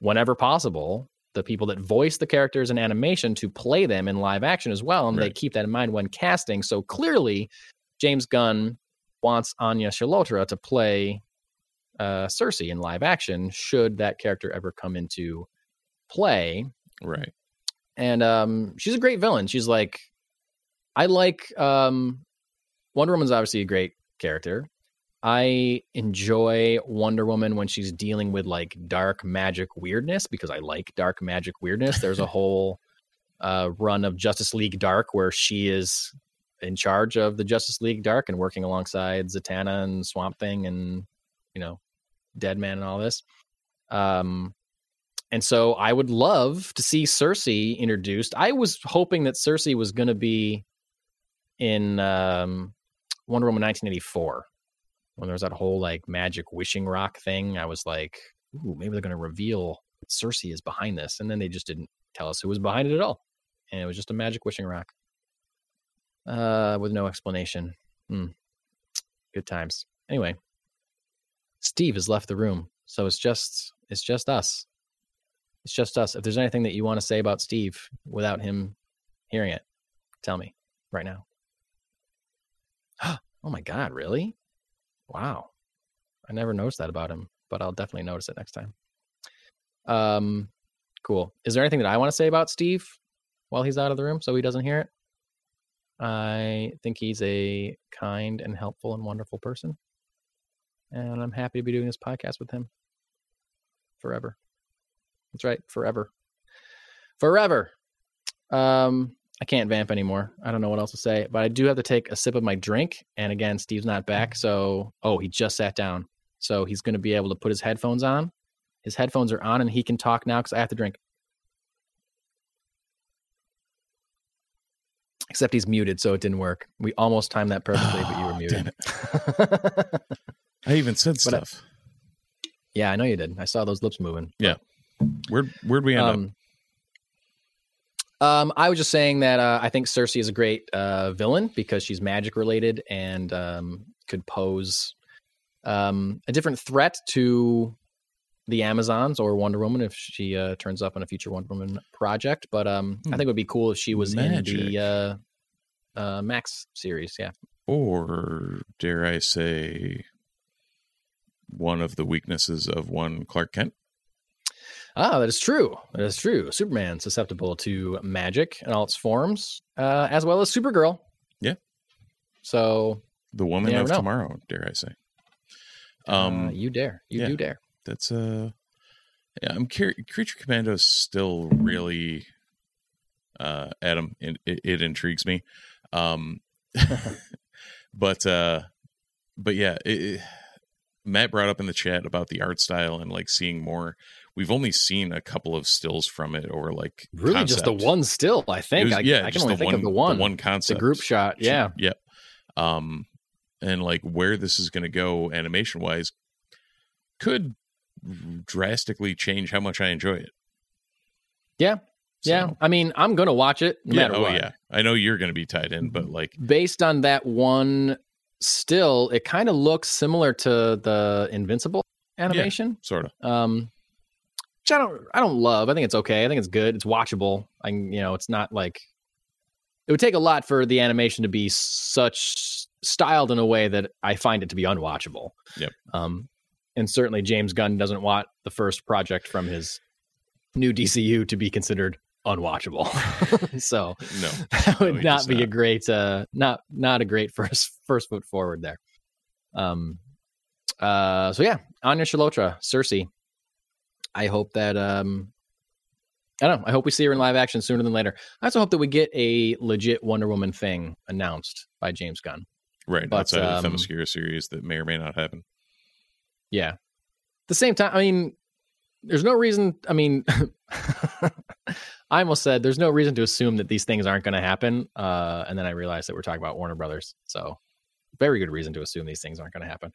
whenever possible, the people that voice the characters in animation to play them in live action as well. And they keep that in mind when casting. So clearly, James Gunn wants Anya Chalotra to play uh, Circe in live action should that character ever come into play. right. And um, she's a great villain. She's like, I like um, Wonder Woman's obviously a great character. I enjoy Wonder Woman when she's dealing with like dark magic weirdness because I like dark magic weirdness. There's a whole uh, run of Justice League Dark where she is in charge of the Justice League Dark and working alongside Zatanna and Swamp Thing and you know Deadman and all this. Um, and so I would love to see Circe introduced. I was hoping that Circe was going to be in um, Wonder Woman 1984 when there was that whole like magic wishing rock thing. I was like, ooh, maybe they're going to reveal Circe is behind this. And then they just didn't tell us who was behind it at all. And it was just a magic wishing rock uh, with no explanation. Hmm. Good times. Anyway, Steve has left the room. So it's just it's just us. It's just us. If there's anything that you want to say about Steve without him hearing it, tell me right now. oh my God, really? Wow. I never noticed that about him, but I'll definitely notice it next time. Um, cool. Is there anything that I want to say about Steve while he's out of the room so he doesn't hear it? I think he's a kind and helpful and wonderful person. And I'm happy to be doing this podcast with him forever. That's right, forever. Forever. Um, I can't vamp anymore. I don't know what else to say, but I do have to take a sip of my drink. And again, Steve's not back. So, oh, he just sat down. So he's going to be able to put his headphones on. His headphones are on and he can talk now because I have to drink. Except he's muted, so it didn't work. We almost timed that perfectly, but you were Oh, muted. I even said But I- stuff. yeah, I know you did. I saw those lips moving. Where where'd we end up? Um, um, I was just saying that uh, I think Circe is a great uh, villain because she's magic related and um, could pose um, a different threat to the Amazons or Wonder Woman if she uh, turns up in a future Wonder Woman project. But um, I Hmm. think it would be cool if she was in the uh, uh, Max series. Yeah. Or dare I say one of the weaknesses of one Clark Kent? Ah, that is true. That is true. Superman susceptible to magic in all its forms, uh, as well as Supergirl. Yeah. So The woman of know. tomorrow, dare I say. um, Um you dare, you yeah. do dare. that's uh yeah, I'm curious Creature Commando is still really uh Adam it, it, it intrigues me. Um but uh but yeah, it- Matt brought up in the chat about the art style and like seeing more we've only seen a couple of stills from it or like Really, just the one still. I think. was- I, yeah, I can just only the think one, of the one. one the concept, group shot. Yeah. yep. Um, and like where this is going to go animation wise could drastically change how much I enjoy it. Yeah. Yeah. I mean, I'm gonna watch it no yeah, matter oh what. yeah. I know you're going to be tied in, but like, Based on that one still, it kind of looks similar to the Invincible animation. sort of. Um which I don't I don't love. I think it's okay. I think it's good. It's watchable. I you know, it's not like it would take a lot for the animation to be such styled in a way that I find it to be unwatchable. Yep. Um and certainly James Gunn doesn't want the first project from his new DCU to be considered unwatchable. so No. that would he not be a great uh not not a great first first foot forward there um uh so yeah anya chalotra circe i hope that um i don't know i hope we see her in live action sooner than later i also hope that we get a legit wonder woman thing announced by james gunn Right. But, outside of the um, Themyscira series that may or may not happen. yeah At the same time i mean there's no reason i mean i almost said there's no reason to assume that these things aren't going to happen uh and then i realized that we're talking about warner brothers so very good reason to assume these things aren't going to happen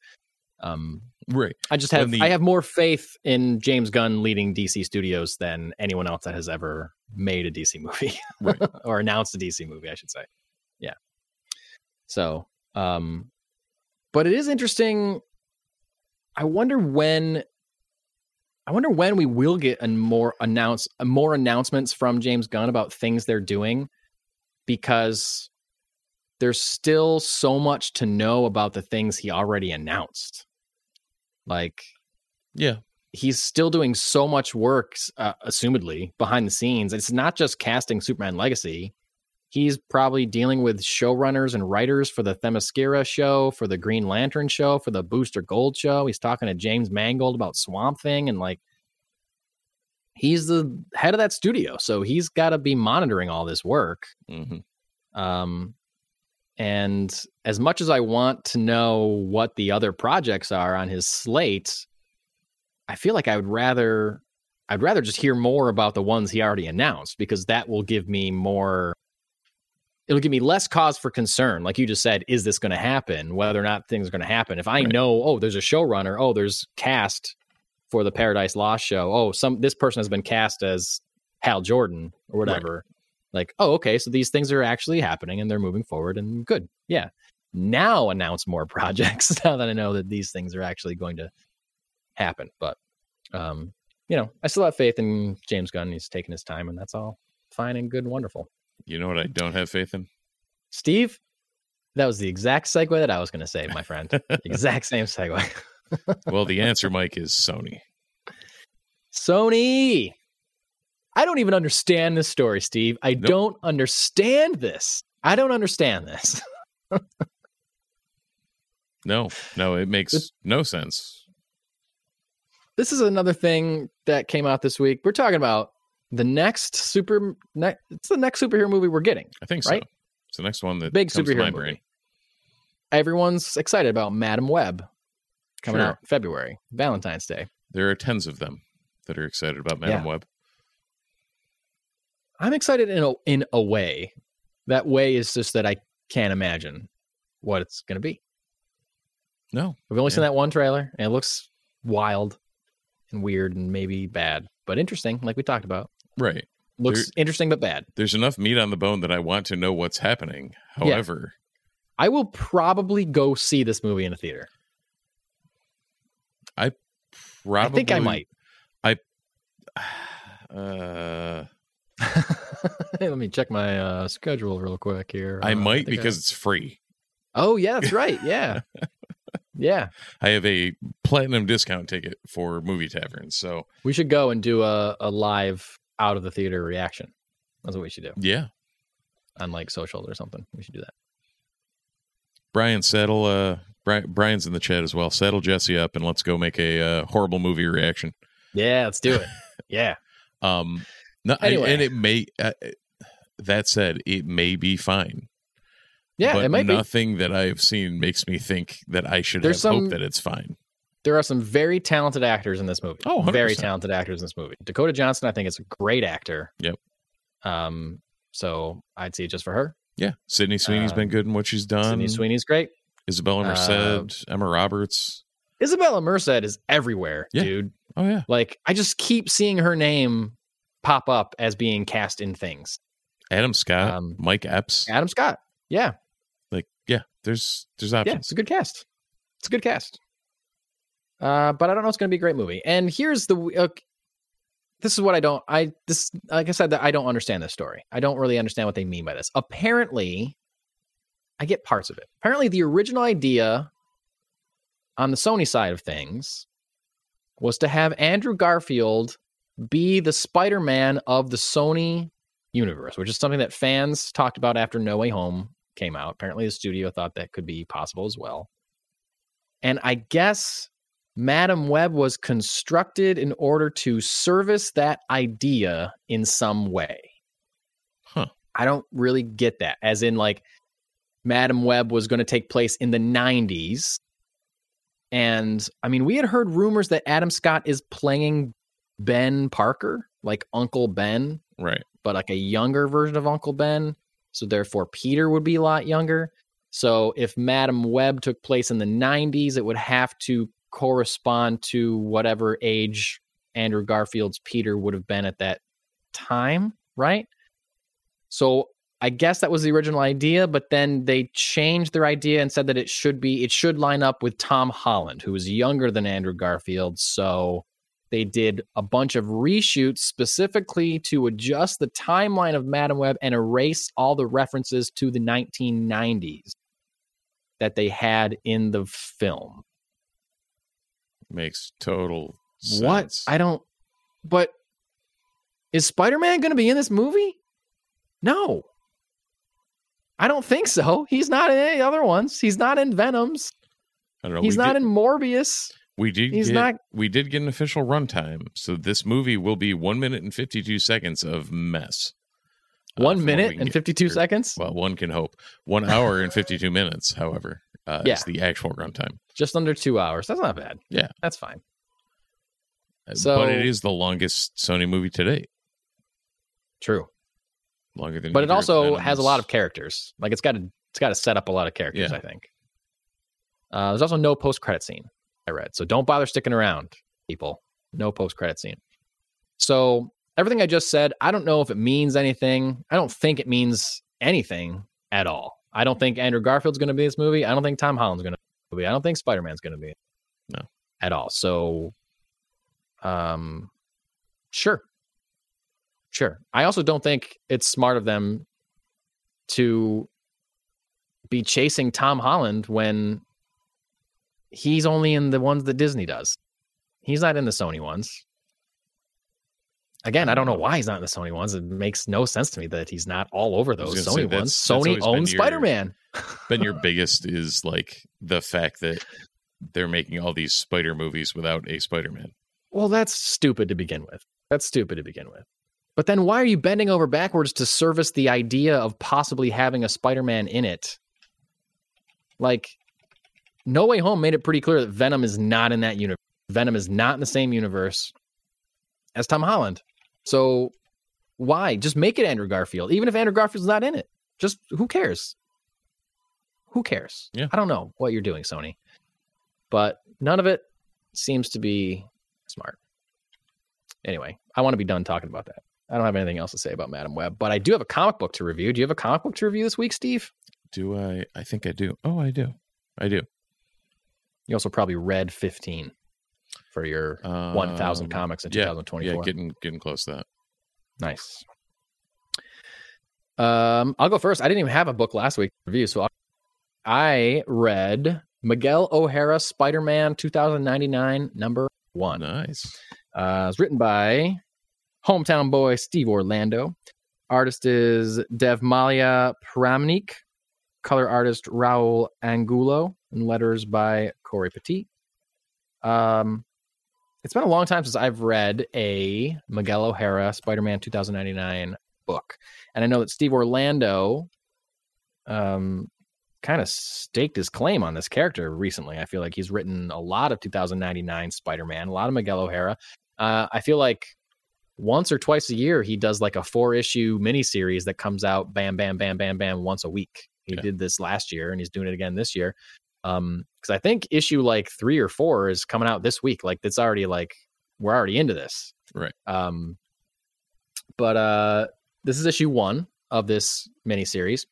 um Right. i just have the- i have more faith in james gunn leading dc studios than anyone else that has ever made a dc movie Right. or announced a dc movie i should say yeah so um but it is interesting i wonder when I wonder when we will get a more announce more announcements from James Gunn about things they're doing because there's still so much to know about the things he already announced. Like Yeah. he's still doing so much work uh, assumedly behind the scenes. It's not just casting Superman Legacy. He's probably dealing with showrunners and writers for the Themyscira show, for the Green Lantern show, for the Booster Gold show. He's talking to James Mangold about Swamp Thing and like he's the head of that studio, so he's got to be monitoring all this work. hmm Um, and as much as I want to know what the other projects are on his slate, I feel like I would rather I'd rather just hear more about the ones he already announced because that will give me more it'll give me less cause for concern. Like you just said, is this going to happen? Whether or not things are going to happen. If I Right. know, oh, there's a showrunner, oh, there's cast for the Paradise Lost show. Oh, some this person has been cast as Hal Jordan or Right. Like, oh, okay, so these things are actually happening and they're moving forward and good. Yeah. Now announce more projects now that I know that these things are actually going to happen. But um, you know, I still have faith in James Gunn. He's taking his time and that's all fine and good and wonderful. You know what I don't have faith in? Steve, that was the exact segue that I was going to say, my friend. exact same segue. Well, the answer, Mike, is Sony. Sony. I don't even understand this story, Steve. I don't understand this. I don't understand this. No, no, it makes It's- no sense. This is another thing that came out this week. We're talking about the next super. Ne- it's the next superhero movie we're getting. I think so. Right? It's the next one that Big comes to superhero my movie. brain. Everyone's excited about Madam Web coming Sure. out February, Valentine's Day. There are tens of them that are excited about Madam Yeah. Web. I'm excited in a in a way. That way is just that I can't imagine what it's going to be. No, We've only seen that one trailer, and it looks wild and weird and maybe bad, but interesting, like we talked about. right. Looks interesting but bad. There's enough meat on the bone that I want to know what's happening. However, I will probably go see this movie in a theater. I probably I think I might. I uh, Let me check my uh, schedule real quick here. I Uh, might I- because it's free. Oh yeah, that's right. Yeah, yeah. I have a platinum discount ticket for movie taverns. So We should go and do a, a live out of the theater reaction. That's what we should do yeah, on like socials or something. We should do that. Brian, settle. Uh, Brian, Brian's in the chat as well. Settle Jesse up and let's go make a uh, horrible movie reaction. Yeah, let's do it. yeah. Um, no, I- and it may. Uh, that said, it may be fine. Yeah, but it might be. nothing that I've seen makes me think that I should There's have some- hope that it's fine. there are some very talented actors in this movie. Oh, 100%. very talented actors in this movie. Dakota Johnson, I think, is a great actor. Yep. Um, so I'd see it just for her. Yeah, Sydney Sweeney's Uh, been good in what she's done. Sydney Sweeney's great. Isabella Uh, Merced, Emma Roberts. Isabella Merced is everywhere, Yeah. dude. Oh yeah, Like I just keep seeing her name pop up as being cast in things. Adam Scott, Um, Mike Epps. Adam Scott. Yeah. Like yeah, there's there's options. Yeah, it's a good cast. It's a good cast. Uh, but I don't know. It's going to be a great movie. And here's the. Uh, this is what I don't. I this like I said that I don't understand this story. I don't really understand what they mean by this. Apparently, I get parts of it. Apparently, the original idea on the Sony side of things was to have Andrew Garfield be the Spider-Man of the Sony universe, which is something that fans talked about after No Way Home came out. Apparently, the studio thought that could be possible as well. And I guess Madam Web was constructed in order to service that idea in some way. Huh. I don't really get that. As in, like, Madam Web was going to take place in the 90s. And I mean, we had heard rumors that Adam Scott is playing Ben Parker, like Uncle Ben, Right. but like a younger version of Uncle Ben. So therefore, Peter would be a lot younger. So if Madam Web took place in the 90s, it would have to correspond to whatever age Andrew Garfield's Peter would have been at that time, right? So I guess that was the original idea, but then they changed their idea and said that it should be it should line up with Tom Holland, who is younger than Andrew Garfield. So they did a bunch of reshoots specifically to adjust the timeline of Madam Web and erase all the references to the 1990s that they had in the film. Makes total sense. What? I don't. But is Spider Man going to be in this movie? No. I don't think so. He's not in any other ones. He's not in Venom's. I don't know. He's not did, in Morbius. We did. he's get, not- We did get an official runtime, so this movie will be one minute and fifty two seconds of mess. uh, One what minute and 52 here. seconds. Well, one can hope. One hour and fifty two minutes, however, uh, Yeah. is the actual runtime. Just under two hours. That's not bad. Yeah. That's fine. Uh, So- but it is the longest Sony movie to date. True. Longer than. But it also has a lot of characters. Like it's got to it's got to set up a lot of characters. Yeah. I think. Uh, there's also no post credit scene. I read, so don't bother sticking around, people. No post credit scene. So everything I just said, I don't know if it means anything. I don't think it means anything at all. I don't think Andrew Garfield's going to be in this movie. I don't think Tom Holland's going to be. I don't think Spider Man's going to be. No. At all. So, um, sure, sure. I also don't think it's smart of them to be chasing Tom Holland when he's only in the ones that Disney does. He's not in the Sony ones. Again, I don't know why he's not in the Sony ones. It makes no sense to me that he's not all over those say, Sony ones. that's- that's Sony always owns Spider Man. Been your biggest is like the fact that they're making all these Spider movies without a Spider Man. Well, that's stupid to begin with. That's stupid to begin with. But then why are you bending over backwards to service the idea of possibly having a Spider Man in it? Like, No Way Home made it pretty clear that Venom is not in that universe. Venom is not in the same universe as Tom Holland. So why? Just make it Andrew Garfield. Even if Andrew Garfield's not in it. Just who cares? Who cares? Yeah. I don't know what you're doing, Sony. But none of it seems to be smart. Anyway, I want to be done talking about that. I don't have anything else to say about Madam Web, but I do have a comic book to review. Do you have a comic book to review this week, Steve? Do I? I think I do. Oh, I do. I do. You also probably read 15 for your 1,000 Um, comics in yeah, 2024. Yeah, getting getting close to that. Nice. Um, I'll go first. I didn't even have a book last week review, so I'll- I read Miguel O'Hara Spider Man 2099 number one. Nice. Uh, it's written by hometown boy Steve Orlando. Artist is Devmalya Pramanik. Color artist Raul Angulo. And letters by Cory Petit. Um, it's been a long time since I've read a Miguel O'Hara Spider Man 2099 book. And I know that Steve Orlando um, kind of staked his claim on this character recently. I feel like he's written a lot of 2099 Spider-Man, a lot of Miguel O'Hara. Uh, I feel like once or twice a year he does like a four issue miniseries that comes out bam, bam, bam, bam, bam once a week. He did this last year and he's doing it again this year. Um, because I think issue like three or four is coming out this week. Like it's already like we're already into this. Right. Um, but uh, this is issue one of this miniseries.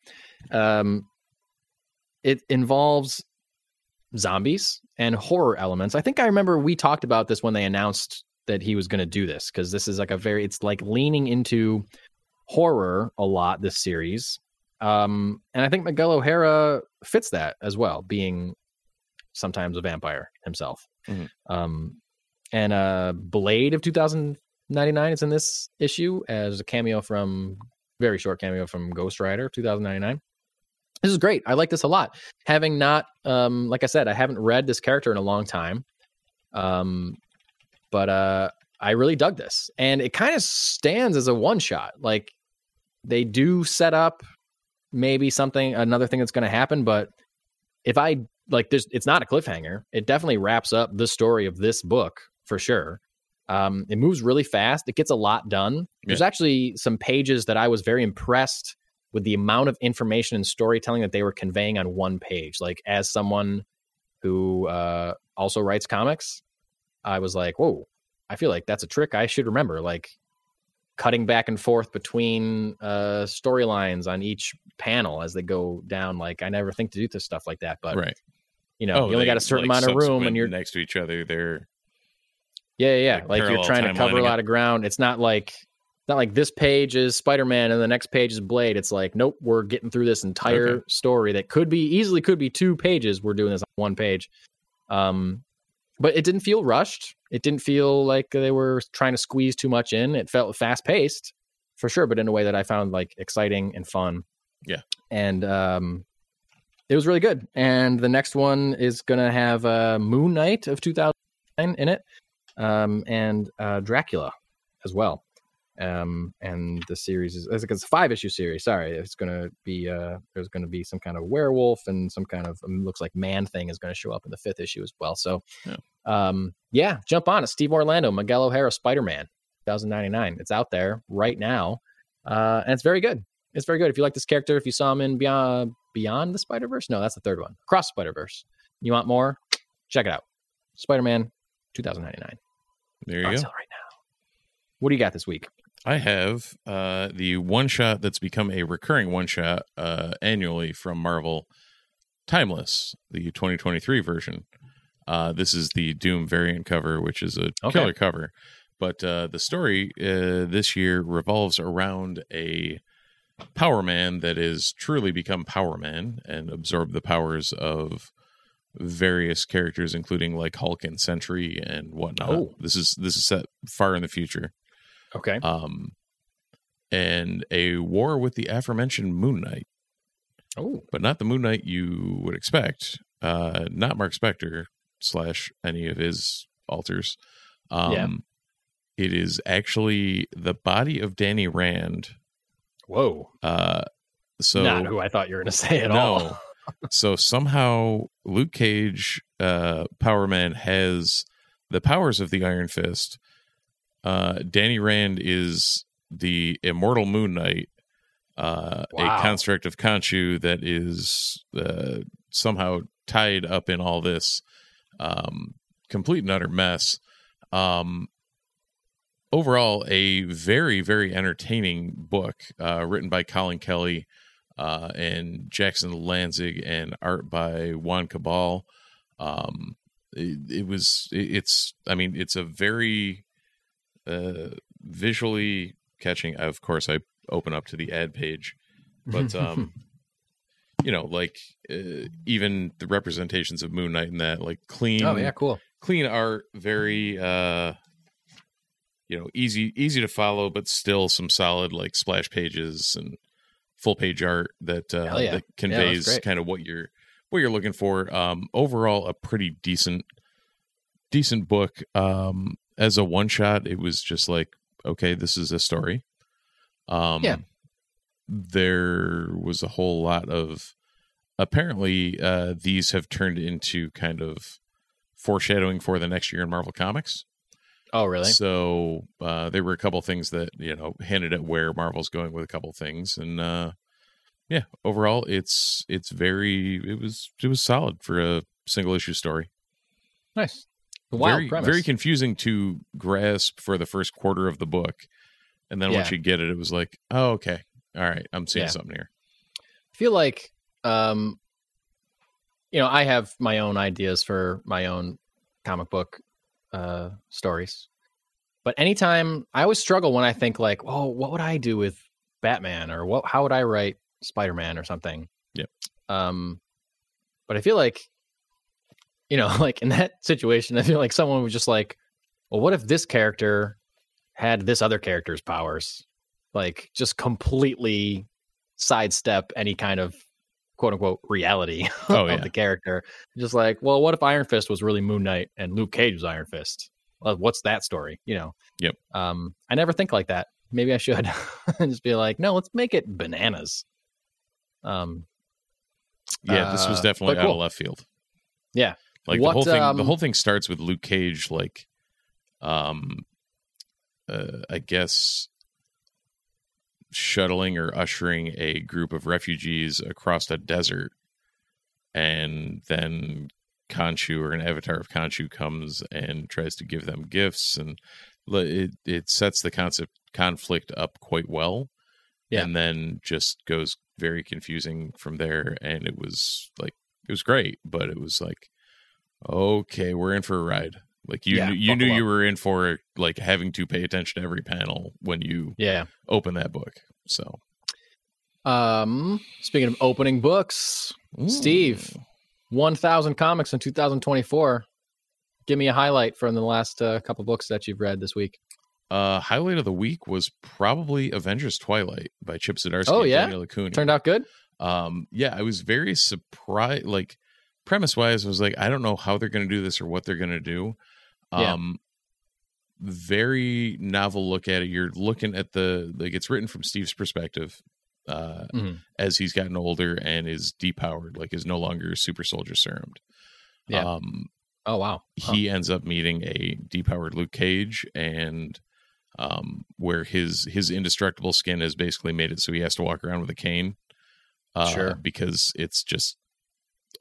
Um, it involves zombies and horror elements. I think I remember we talked about this when they announced that he was going to do this because this is like a very it's like leaning into horror a lot this series. Um, and I think Miguel O'Hara fits that as well, being sometimes a vampire himself. Mhm. Um, and uh, Blade of 2099 is in this issue as a cameo from very short cameo from Ghost Rider 2099. This is great. I like this a lot. Having not, um, like I said, I haven't read this character in a long time. Um, but uh, I really dug this, and it kind of stands as a one shot. Like they do set up maybe something, another thing that's going to happen, but if I like, there's it's not a cliffhanger. It definitely wraps up the story of this book for sure. Um, it moves really fast. It gets a lot done. There's actually some pages that I was very impressed with the amount of information and storytelling that they were conveying on one page. Like as someone who uh, also writes comics, I was like, whoa, I feel like that's a trick I should remember. Like cutting back and forth between uh, storylines on each panel as they go down. Like I never think to do this stuff like that, but right. you know, Oh, you only they, got a certain like, amount of room, and you're next to each other. They're yeah, yeah, yeah. like Like, you're trying to cover a lot of ground. It's not like not like this page is Spider-Man and the next page is Blade. It's like, nope, we're getting through this entire Okay. story that could be easily could be two pages. We're doing this on one page. Um, but it didn't feel rushed. It didn't feel like they were trying to squeeze too much in. It felt fast paced for sure, but in a way that I found like exciting and fun. Yeah. And um it was really good. And the next one is gonna have uh Moon Knight of 2009 in it. Um and uh Dracula as well. Um and the series is it's a five issue series. Sorry, it's gonna be uh there's gonna be some kind of werewolf and some kind of um, looks like man thing is gonna show up in the fifth issue as well. So Yeah. um yeah, jump on it. Steve Orlando, Miguel O'Hara, Spider Man, 2099. It's out there right now, uh, and it's very good. It's very good. If you like this character, if you saw him in Beyond Beyond the Spider Verse, no, that's the third one. Across Spider Verse. You want more? Check it out. Spider Man, 2099. there you On go. right now. What do you got this week? I have uh, the one shot that's become a recurring one shot uh, annually from Marvel, Timeless, the 2023 version. Uh, this is the Doom variant cover, which is a Okay. killer cover. But uh, the story uh, this year revolves around a Power Man that has truly become Power Man and absorbed the powers of various characters, including like Hulk and Sentry and whatnot. Oh. This is this is set far in the future Okay. um, and a war with the aforementioned Moon Knight, Oh, but not the Moon Knight you would expect. Uh, not Mark Spector slash any of his alters. Um, Yeah. It is actually the body of Danny Rand. Whoa. Uh, so Not who I thought you were going to say at No. all. so somehow Luke Cage, uh, Power Man has the powers of the Iron Fist. Uh, Danny Rand is the immortal Moon Knight, uh, Wow. a construct of Khonshu that is uh, somehow tied up in all this um, complete and utter mess. Um, overall, a very, very entertaining book uh, written by Colin Kelly uh, and Jackson Lanzig and art by Juan Cabal. Um, it, it was, it- it's, I mean, it's a very uh, visually catching. Of course, I open up to the ad page, but um, you know, like uh, even the representations of Moon Knight and that, like clean, oh yeah, cool. clean art, very uh you know, easy easy to follow, but still some solid like splash pages and full page art that uh yeah. that conveys great. kind of what you're what you're looking for. Um overall a pretty decent decent book. Um as a one shot, it was just like, okay, this is a story. Um Yeah. there was a whole lot of apparently uh, these have turned into kind of foreshadowing for the next year in Marvel Comics. Oh, really? So uh, there were a couple things that you know hinted at where Marvel's going with a couple things, and uh, yeah, overall it's it's very it was it was solid for a single issue story. Nice. Wild very premise. very confusing to grasp for the first quarter of the book, and then once you get it, it was like, oh okay, all right, I'm seeing Yeah. something here. I feel like um you know, I have my own ideas for my own comic book uh stories. But anytime I always struggle when I think like, "Oh, what would I do with Batman or what how would I write Spider-Man or something?" Yeah. Um but I feel like you know, like in that situation, I feel like someone was just like, "Well, what if this character had this other character's powers?" Like just completely sidestep any kind of quote unquote reality Oh, of yeah. the character. Just like, well, what if Iron Fist was really Moon Knight and Luke Cage was Iron Fist? Well, what's that story? You know. Yep. Um, I never think like that. Maybe I should just be like, no, let's make it bananas. Um, Yeah, this was Uh, definitely but out of left field. Yeah. like What, the whole thing. the um, whole thing starts with Luke Cage, like, um, uh, I guess shuttling or ushering a group of refugees across a desert, and then Khonshu or an avatar of Khonshu comes and tries to give them gifts, and it it sets the concept conflict up quite well, Yeah. and then just goes very confusing from there. And it was like it was great, but it was like, okay, we're in for a ride. Like you, Yeah, knew, you knew buckle you were in for like having to pay attention to every panel when you yeah. open that book. So, Um, speaking of opening books, Steve, 1,000 comics in 2024. Give me a highlight from the last uh, couple books that you've read this week. Uh, highlight of the week was probably Avengers Twilight by Chip Zdarsky. Oh, and yeah? Turned out good. um yeah i was very surprised like premise wise I was like i don't know how they're going to do this or what they're going to do Yeah. um very novel look at it you're looking at the like it's written from steve's perspective uh Mhm. as he's gotten older and is depowered like is no longer super soldier serumed Yeah. um Oh wow. Huh. he ends up meeting a depowered Luke Cage and um where his his indestructible skin has basically made it so he has to walk around with a cane uh Sure. because it's just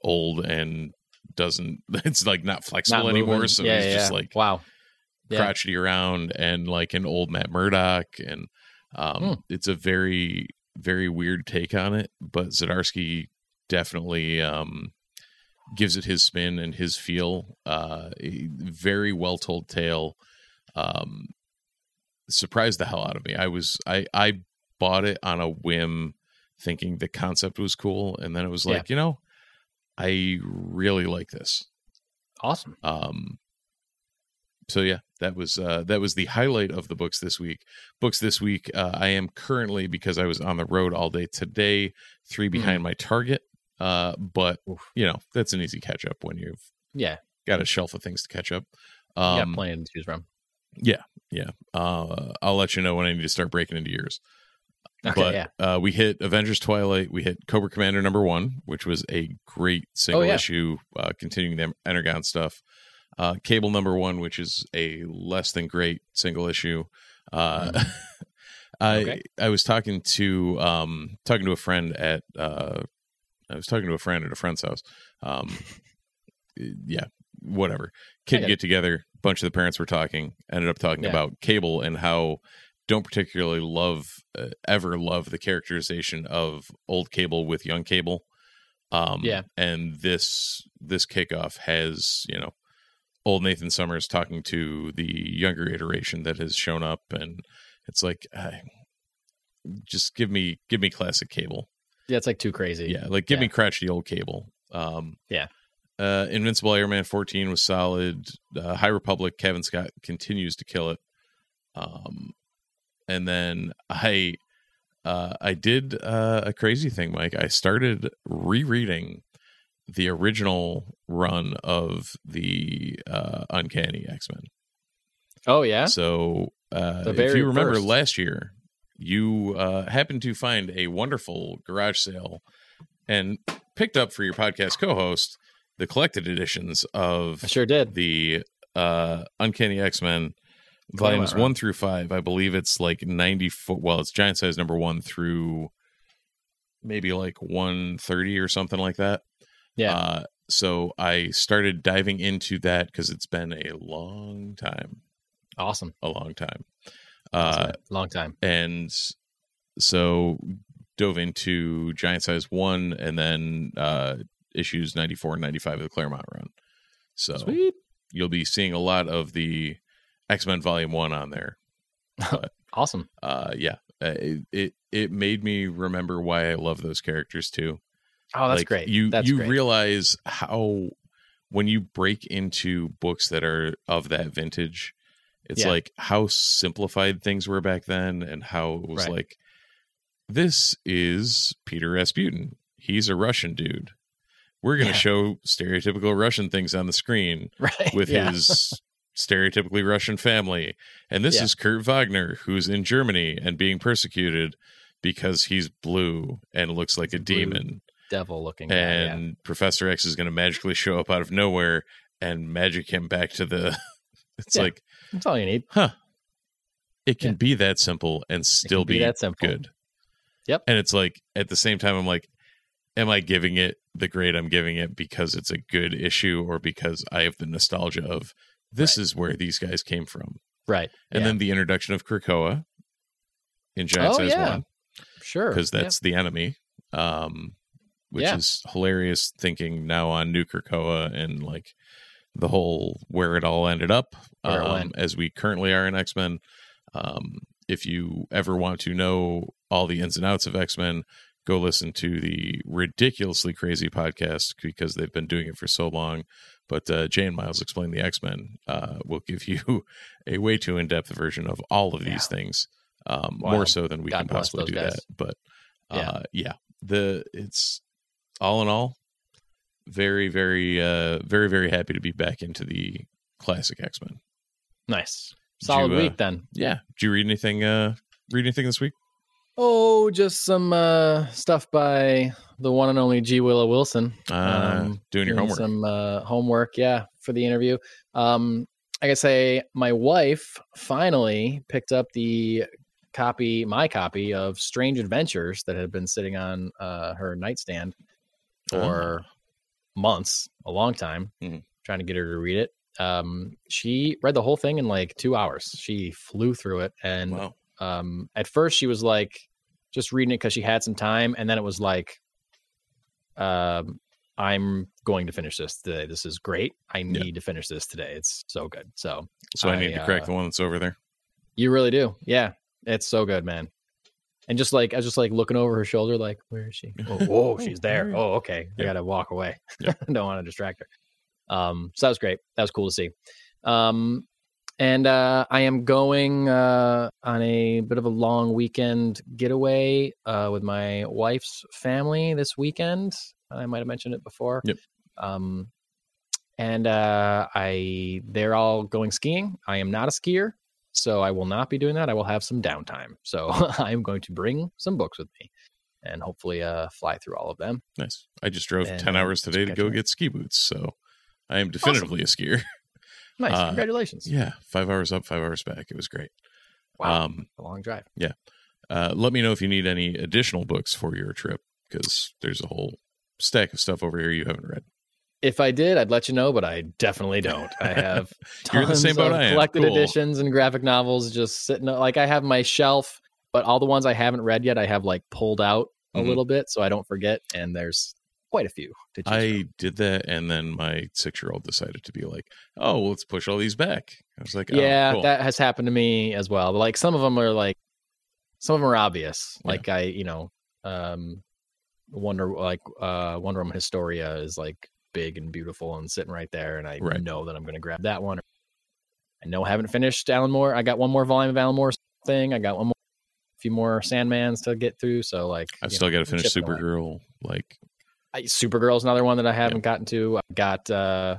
old and doesn't it's like not flexible Not anymore so yeah, he's yeah, just like wow. Yeah. crotchety around and like an old Matt Murdock and um Hmm. it's a very very weird take on it but Zdarsky definitely um gives it his spin and his feel uh a very well told tale um surprised the hell out of me I was I I bought it on a whim thinking the concept was cool and then it was like you know I really like this. Awesome. um so yeah that was uh that was the highlight of the books this week. Books this week uh, i am currently because i was on the road all day today three behind my target uh but you know that's an easy catch up when you've Yeah. got a shelf of things to catch up. Um plenty to choose from. Yeah, yeah. Uh i'll let you know when i need to start breaking into yours Okay. but yeah. uh, we hit Avengers Twilight. We hit Cobra Commander number one, which was a great single Oh, yeah. issue, uh, continuing the Energon stuff. Uh, Cable number one, which is a less than great single issue. Uh, I Okay. I was talking to um, talking to a friend at uh, I was talking to a friend at a friend's house. Um, yeah, whatever. Kid get together. Bunch of the parents were talking. Ended up talking Yeah. about Cable and how don't particularly love uh, ever love the characterization of old Cable with young Cable. Um, Yeah. and this this kickoff has you know old Nathan Summers talking to the younger iteration that has shown up, and it's like, uh, just give me give me classic Cable. Yeah, it's like too crazy. Yeah, like give Yeah. me crotchety old Cable. Um, Yeah. Uh, Invincible Iron Man 14 was solid. Uh, High Republic, Cavan Scott continues to kill it. Um, and then I, uh, I did uh, a crazy thing, Mike. I started rereading the original run of the uh, Uncanny X Men. Oh yeah. So, uh, if you remember first. last year, you uh, happened to find a wonderful garage sale, and picked up for your podcast co-host the collected editions of I sure did. the uh Uncanny X-Men Claremont volumes. 1 through 5. I believe it's like 94 well, it's giant size number 1 through maybe like 130 or something like that. Yeah. Uh so I started diving into that cuz it's been a long time, awesome. a long time. Uh Long time. and so dove into giant size 1 and then uh issues 94 and 95 of the Claremont run. So Sweet. you'll be seeing a lot of the X-Men volume 1 on there. Awesome. Uh yeah, uh, it, it it made me remember why I love those characters too. Oh, that's like, great. You that's you great. realize how when you break into books that are of that vintage, it's Yeah. like how simplified things were back then and how it was Right. like this is Peter Rasputin. He's a Russian dude. We're going to Yeah. show stereotypical Russian things on the screen right with yeah. his stereotypically Russian family. And this Yeah. is Kurt Wagner, who's in Germany and being persecuted because he's blue and looks like a Blue demon. devil looking. guy, yeah. And Professor X is going to magically show up out of nowhere and magic him back to the. It's Yeah. like, That's all you need. huh. It can be that simple and still be be, that simple. good. Yep. And it's like, at the same time, I'm like, am I giving it the grade I'm giving it because it's a good issue or because I have the nostalgia of this is where these guys came from? Right. And yeah. then the introduction of Krakoa in Giant Oh, Size yeah. One sure because Yeah. that's the enemy, um, which Yeah. is hilarious. Thinking now on New Krakoa and like the whole where it all ended up, um, as we currently are in X Men. Um, if you ever want to know all the ins and outs of X Men, go listen to the ridiculously crazy podcast because they've been doing it for so long. But uh, Jay and Miles explain the X Men uh, will give you a way too in depth version of all of these things, um, more so than we God can possibly do guys. that. But Yeah. uh, yeah, the it's all in all very, very, uh, very, very happy to be back into the classic X Men. nice. Solid you, uh, week then. Yeah, did you read anything? Uh, read anything this week? Oh, just some uh, stuff by the one and only G. Willow Wilson. Uh, Um, doing your doing homework. Some uh, homework, yeah, for the interview. Um, I gotta say, my wife finally picked up the copy, my copy of Strange Adventures that had been sitting on uh, her nightstand for months, a long time, Mhm. trying to get her to read it. Um, she read the whole thing in like two hours. She flew through it, and Wow. um, at first she was like just reading it because she had some time, and then it was like, um, I'm going to finish this today. This is great. I need to finish this today. It's so good. So So I, I, need to crack uh, the one that's over there. you really do, yeah. It's so good, man. And just like I was just like looking over her shoulder, like, where is she? Oh, whoa, she's there. Oh, okay. I Yeah. gotta walk away. Yeah. Don't want to distract her. Um, so that was great. That was cool to see. Um, and uh, I am going uh, on a bit of a long weekend getaway uh, with my wife's family this weekend. I might have mentioned it before. Yep. Um, and uh, I they're all going skiing. I am not a skier, so I will not be doing that. I will have some downtime. So I am going to bring some books with me, and hopefully uh, fly through all of them. Nice. I just drove and, ten hours today to go get ski boots, so I am definitively a skier. Nice, Uh, congratulations! yeah, five hours up, five hours back. It was great. Wow, Um, a long drive. Yeah. Uh, let me know if you need any additional books for your trip because there's a whole stack of stuff over here you haven't read. If I did, I'd let you know, but I definitely don't. I have tons of collected Cool. editions and graphic novels just sitting like I have my shelf, but all the ones I haven't read yet, I have like pulled out a Mhm. little bit so I don't forget. And there's quite a few to I from. did that, and then my six year old decided to be like, "Oh, well, let's push all these back." I was like, oh, yeah, cool. that has happened to me as well. But like some of them are like some of them are obvious. Yeah. Like I, you know, um Wonder like uh Wonder Woman Historia is like big and beautiful and sitting right there, and I Right. know that I'm gonna grab that one. I know I haven't finished Alan Moore. I got one more volume of Alan Moore thing. I got one more a few more Sandmans to get through. So like I've still got to finish. Supergirl. Like, I, Supergirl's another one that I haven't gotten to. I got uh,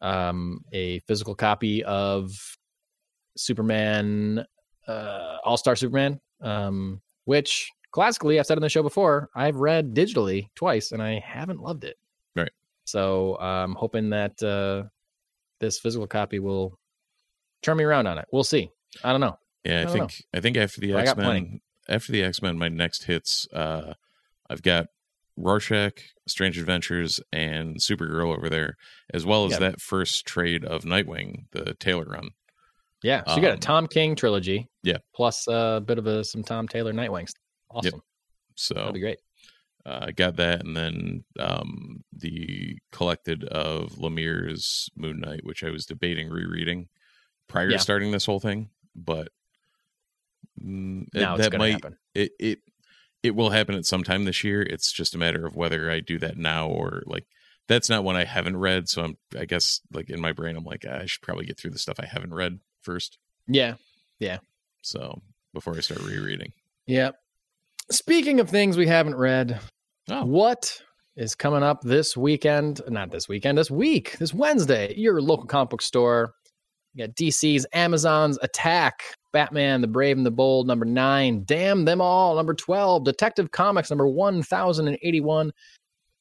um, a physical copy of Superman, uh, All Star Superman, um, which classically, I've said on the show before, I've read digitally twice and I haven't loved it. Right. So I'm hoping that uh, this physical copy will turn me around on it. We'll see. I don't know. Yeah, I, I think I think after the But I got X Men, after the X Men, my next hits, uh, I've got Rorschach, Strange Adventures, and Supergirl over there, as well as Yeah. that first trade of Nightwing, the Taylor run. Yeah. So you got a Um, Tom King trilogy. yeah. Plus a bit of a some Tom Taylor Nightwing. stuff. Awesome. So That'd be great. uh, I got that, and then um, the collected of Lemire's Moon Knight, which I was debating rereading prior Yeah. to starting this whole thing, but mm, it- Now it's that might happen. it it it will happen at some time this year. It's just a matter of whether I do that now or like that's not one I haven't read. So I'm I guess like in my brain I'm like "Ah, I should probably get through the stuff I haven't read first. Yeah. Yeah. So before I start rereading. Yeah. Speaking of things we haven't read, Oh. what is coming up this weekend? Not this weekend, this week, this Wednesday, your local comic book store. You got DC's Amazon's Attack, Batman, The Brave and the Bold, number nine, Damn Them All, number 12, Detective Comics, number 1081,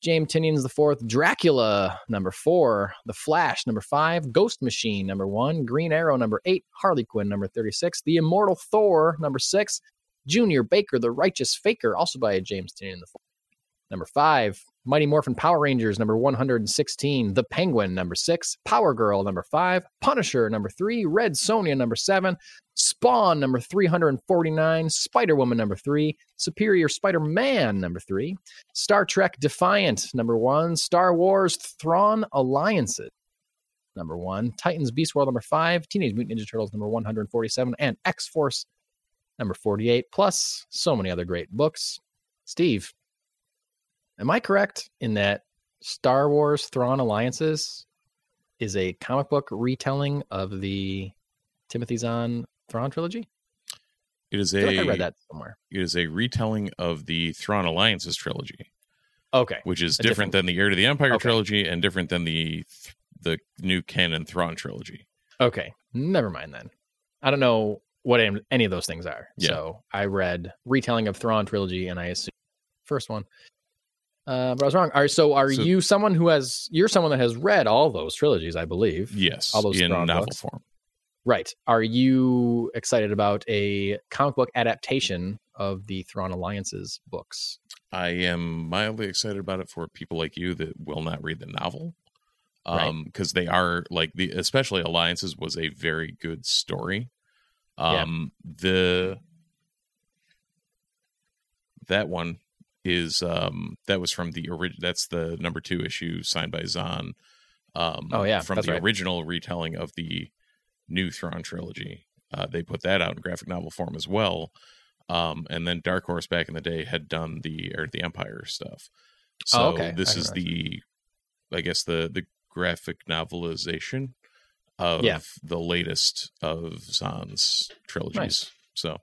James Tynion's The Fourth, Dracula, number four, The Flash, number five, Ghost Machine, number one, Green Arrow, number eight, Harley Quinn, number 36, The Immortal Thor, number six, Junior Baker, The Righteous Faker, also by James Tynion the Fourth. Number five, Mighty Morphin Power Rangers, number 116. The Penguin, number six. Power Girl, number five. Punisher, number three. Red Sonja, number seven. Spawn, number 349. Spider Woman, number three. Superior Spider Man, number three. Star Trek Defiant, number one. Star Wars Thrawn Alliances, number one. Titans Beast World, number five. Teenage Mutant Ninja Turtles, number 147. And X Force, number 48. Plus so many other great books. Steve, am I correct in that Star Wars Thrawn Alliances is a comic book retelling of the Timothy Zahn Thrawn trilogy? It is I a feel like I read that somewhere. it is a retelling of the Thrawn Alliances trilogy, Okay. which is different, different- than the Heir to the Empire Okay. trilogy and different than the the new canon Thrawn trilogy. Okay. Never mind then. I don't know what any any of those things are. Yeah. So I read retelling of Thrawn trilogy and I assume first one. Uh, but I was wrong. Are so are So- you someone who has you're someone that has read all those trilogies, I believe. Yes, All those in novel books? form. Right. Are you excited about a comic book adaptation of the Thrawn Alliances books? I am mildly excited about it for people like you that will not read the novel. Um, because they are like the especially Alliances was a very good story. Yeah. Um the that one is um that was from the original that's the number two issue signed by Zahn. Um Oh, yeah, from the right. original retelling of the new Thrawn trilogy. Uh they put that out in graphic novel form as well. Um and then Dark Horse back in the day had done the to the Empire stuff. So Oh, okay. this is the I guess the the graphic novelization of Yeah. the latest of Zahn's trilogies. Nice. So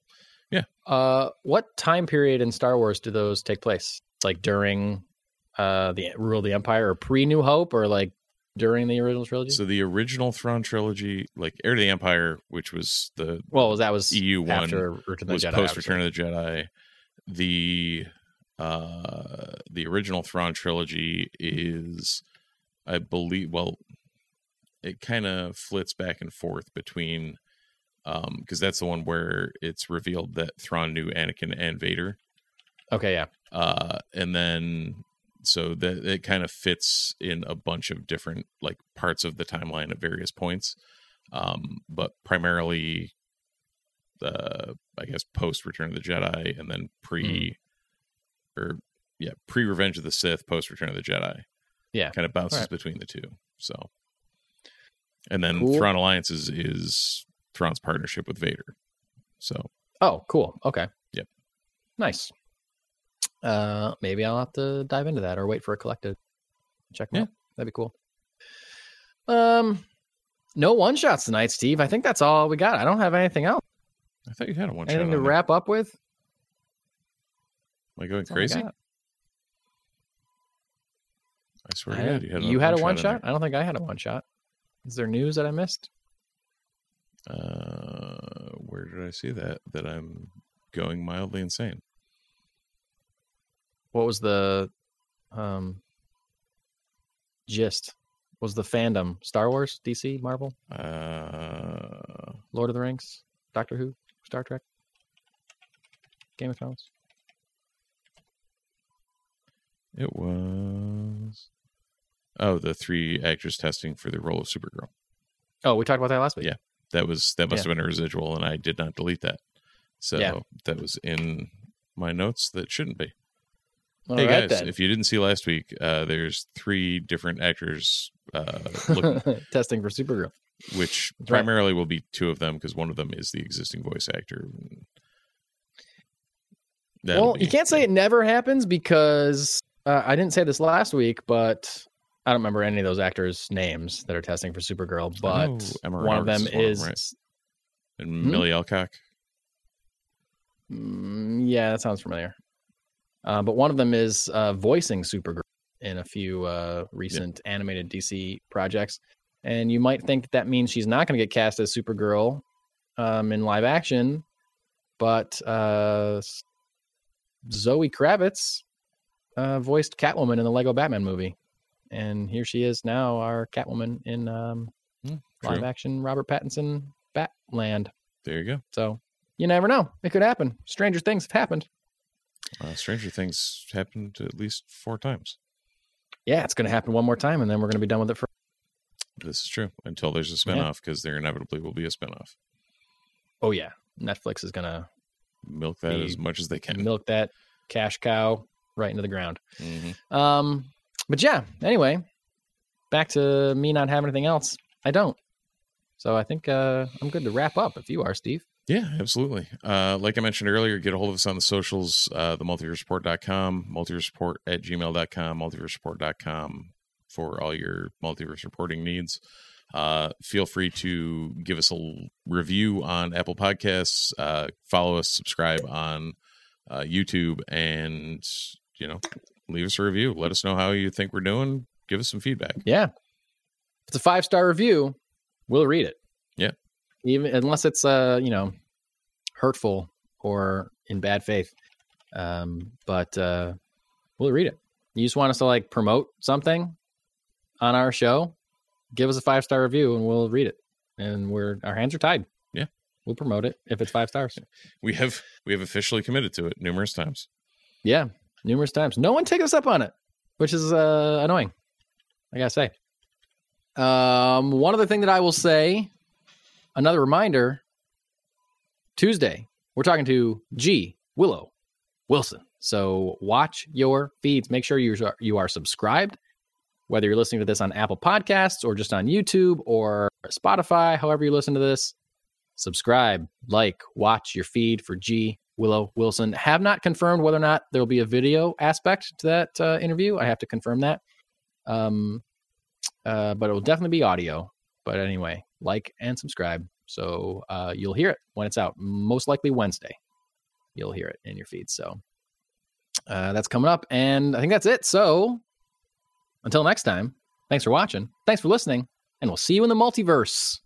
Uh, what time period in Star Wars do those take place? Like during uh the rule of the Empire, or pre New Hope, or like during the original trilogy? so the original Thrawn trilogy, like Heir to the Empire, which was the well, that was EU one after Return the was Jedi. post. Return of the Jedi. The uh the original Thrawn trilogy is I believe well it kind of flits back and forth between um because that's the one where it's revealed that Thrawn knew Anakin and Vader. Okay, yeah. Uh and then so that it kind of fits in a bunch of different like parts of the timeline at various points. Um but primarily the I guess post Return of the Jedi and then pre or yeah, pre Revenge of the Sith, post Return of the Jedi. Yeah. Kind of bounces Alright. between the two. So and then Cool. Thrawn Alliances is Thrawn's partnership with Vader. So Oh, cool. Okay. Yep. Nice. Uh, maybe I'll have to dive into that or wait for a collected. Check them Yeah. out. That'd be cool. Um, no one shots tonight, Steve. I think that's all we got. I don't have anything else. I thought you had a one Anything shot. to on there. wrap up with? Am I going That's I crazy? I swear I- to God, you had, you had a one there. shot. I don't think I had a one shot. Is there news that I missed? Uh, where did I see that? That I'm going mildly insane. what was the um gist? Was the fandom Star Wars, DC, Marvel, Uh, Lord of the Rings, Doctor Who, Star Trek, Game of Thrones? it was. Oh, the three actors testing for the role of Supergirl. Oh, we talked about that last week. Yeah. That was that must Yeah. have been a residual, and I did not delete that. So Yeah. that was in my notes. That shouldn't be. All hey right, guys, then. if you didn't see last week, uh, there's three different actors, uh, looking, testing for Supergirl. which That's right. primarily will be two of them because one of them is the existing voice actor. That'll well, be- you can't say it never happens because uh, I didn't say this last week, but I don't remember any of those actors' names that are testing for Supergirl. But one of them is one of is, them, right? and Hmm? Millie Alcock. Mm, yeah, that sounds familiar. Uh, but one of them is uh, voicing Supergirl in a few uh, recent animated DC projects, and you might think that, that means she's not going to get cast as Supergirl um, in live action, but uh, Zoe Kravitz uh, voiced Catwoman in the Lego Batman movie, and here she is now, our Catwoman in um, Hmm, live action Robert Pattinson Batland. There you go. So you never know; it could happen. Stranger things have happened. Uh, Stranger Things happened at least four times. yeah, it's going to happen one more time, and then we're going to be done with it for. This is true until there's a spinoff because there inevitably will be a spinoff. Oh yeah, Netflix is going to Milk that as much as they can. milk that cash cow right into the ground. Mhm. Um, but yeah, anyway, back to me not having anything else. I don't. So I think uh, I'm good to wrap up. If you are, Steve. Yeah, absolutely. Uh, like I mentioned earlier, get a hold of us on the socials, uh, the multiversereport.com, multiversereport at gmail.com, multiversereport.com for all your multiverse reporting needs. Uh, feel free to give us a review on Apple Podcasts, uh, follow us, subscribe on uh, YouTube, and, you know, leave us a review. Let us know how you think we're doing. Give us some feedback. Yeah, if it's a five star review, we'll read it. Yeah. even unless it's uh you know hurtful or in bad faith. Um, but uh, we'll read it. You just want us to like promote something on our show? Give us a five star review and we'll read it. And we're our hands are tied. Yeah. we'll promote it if it's five stars. We have we have officially committed to it numerous times. Yeah, numerous times. No one takes us up on it, which is uh, annoying. I gotta say. Um, one other thing that I will say, another reminder. Tuesday, we're talking to G Willow Wilson. So watch your feeds. Make sure you are, you are subscribed, whether you're listening to this on Apple Podcasts or just on YouTube or Spotify. However you listen to this, subscribe, like, watch your feed for G Willow Wilson. Have not confirmed whether or not there will be a video aspect to that uh, interview. I have to confirm that. Um, uh, but it will definitely be audio. But anyway, like and subscribe so uh, you'll hear it when it's out. Most likely Wednesday, you'll hear it in your feed. So uh, that's coming up, and I think that's it. So until next time, thanks for watching, thanks for listening, and we'll see you in the multiverse.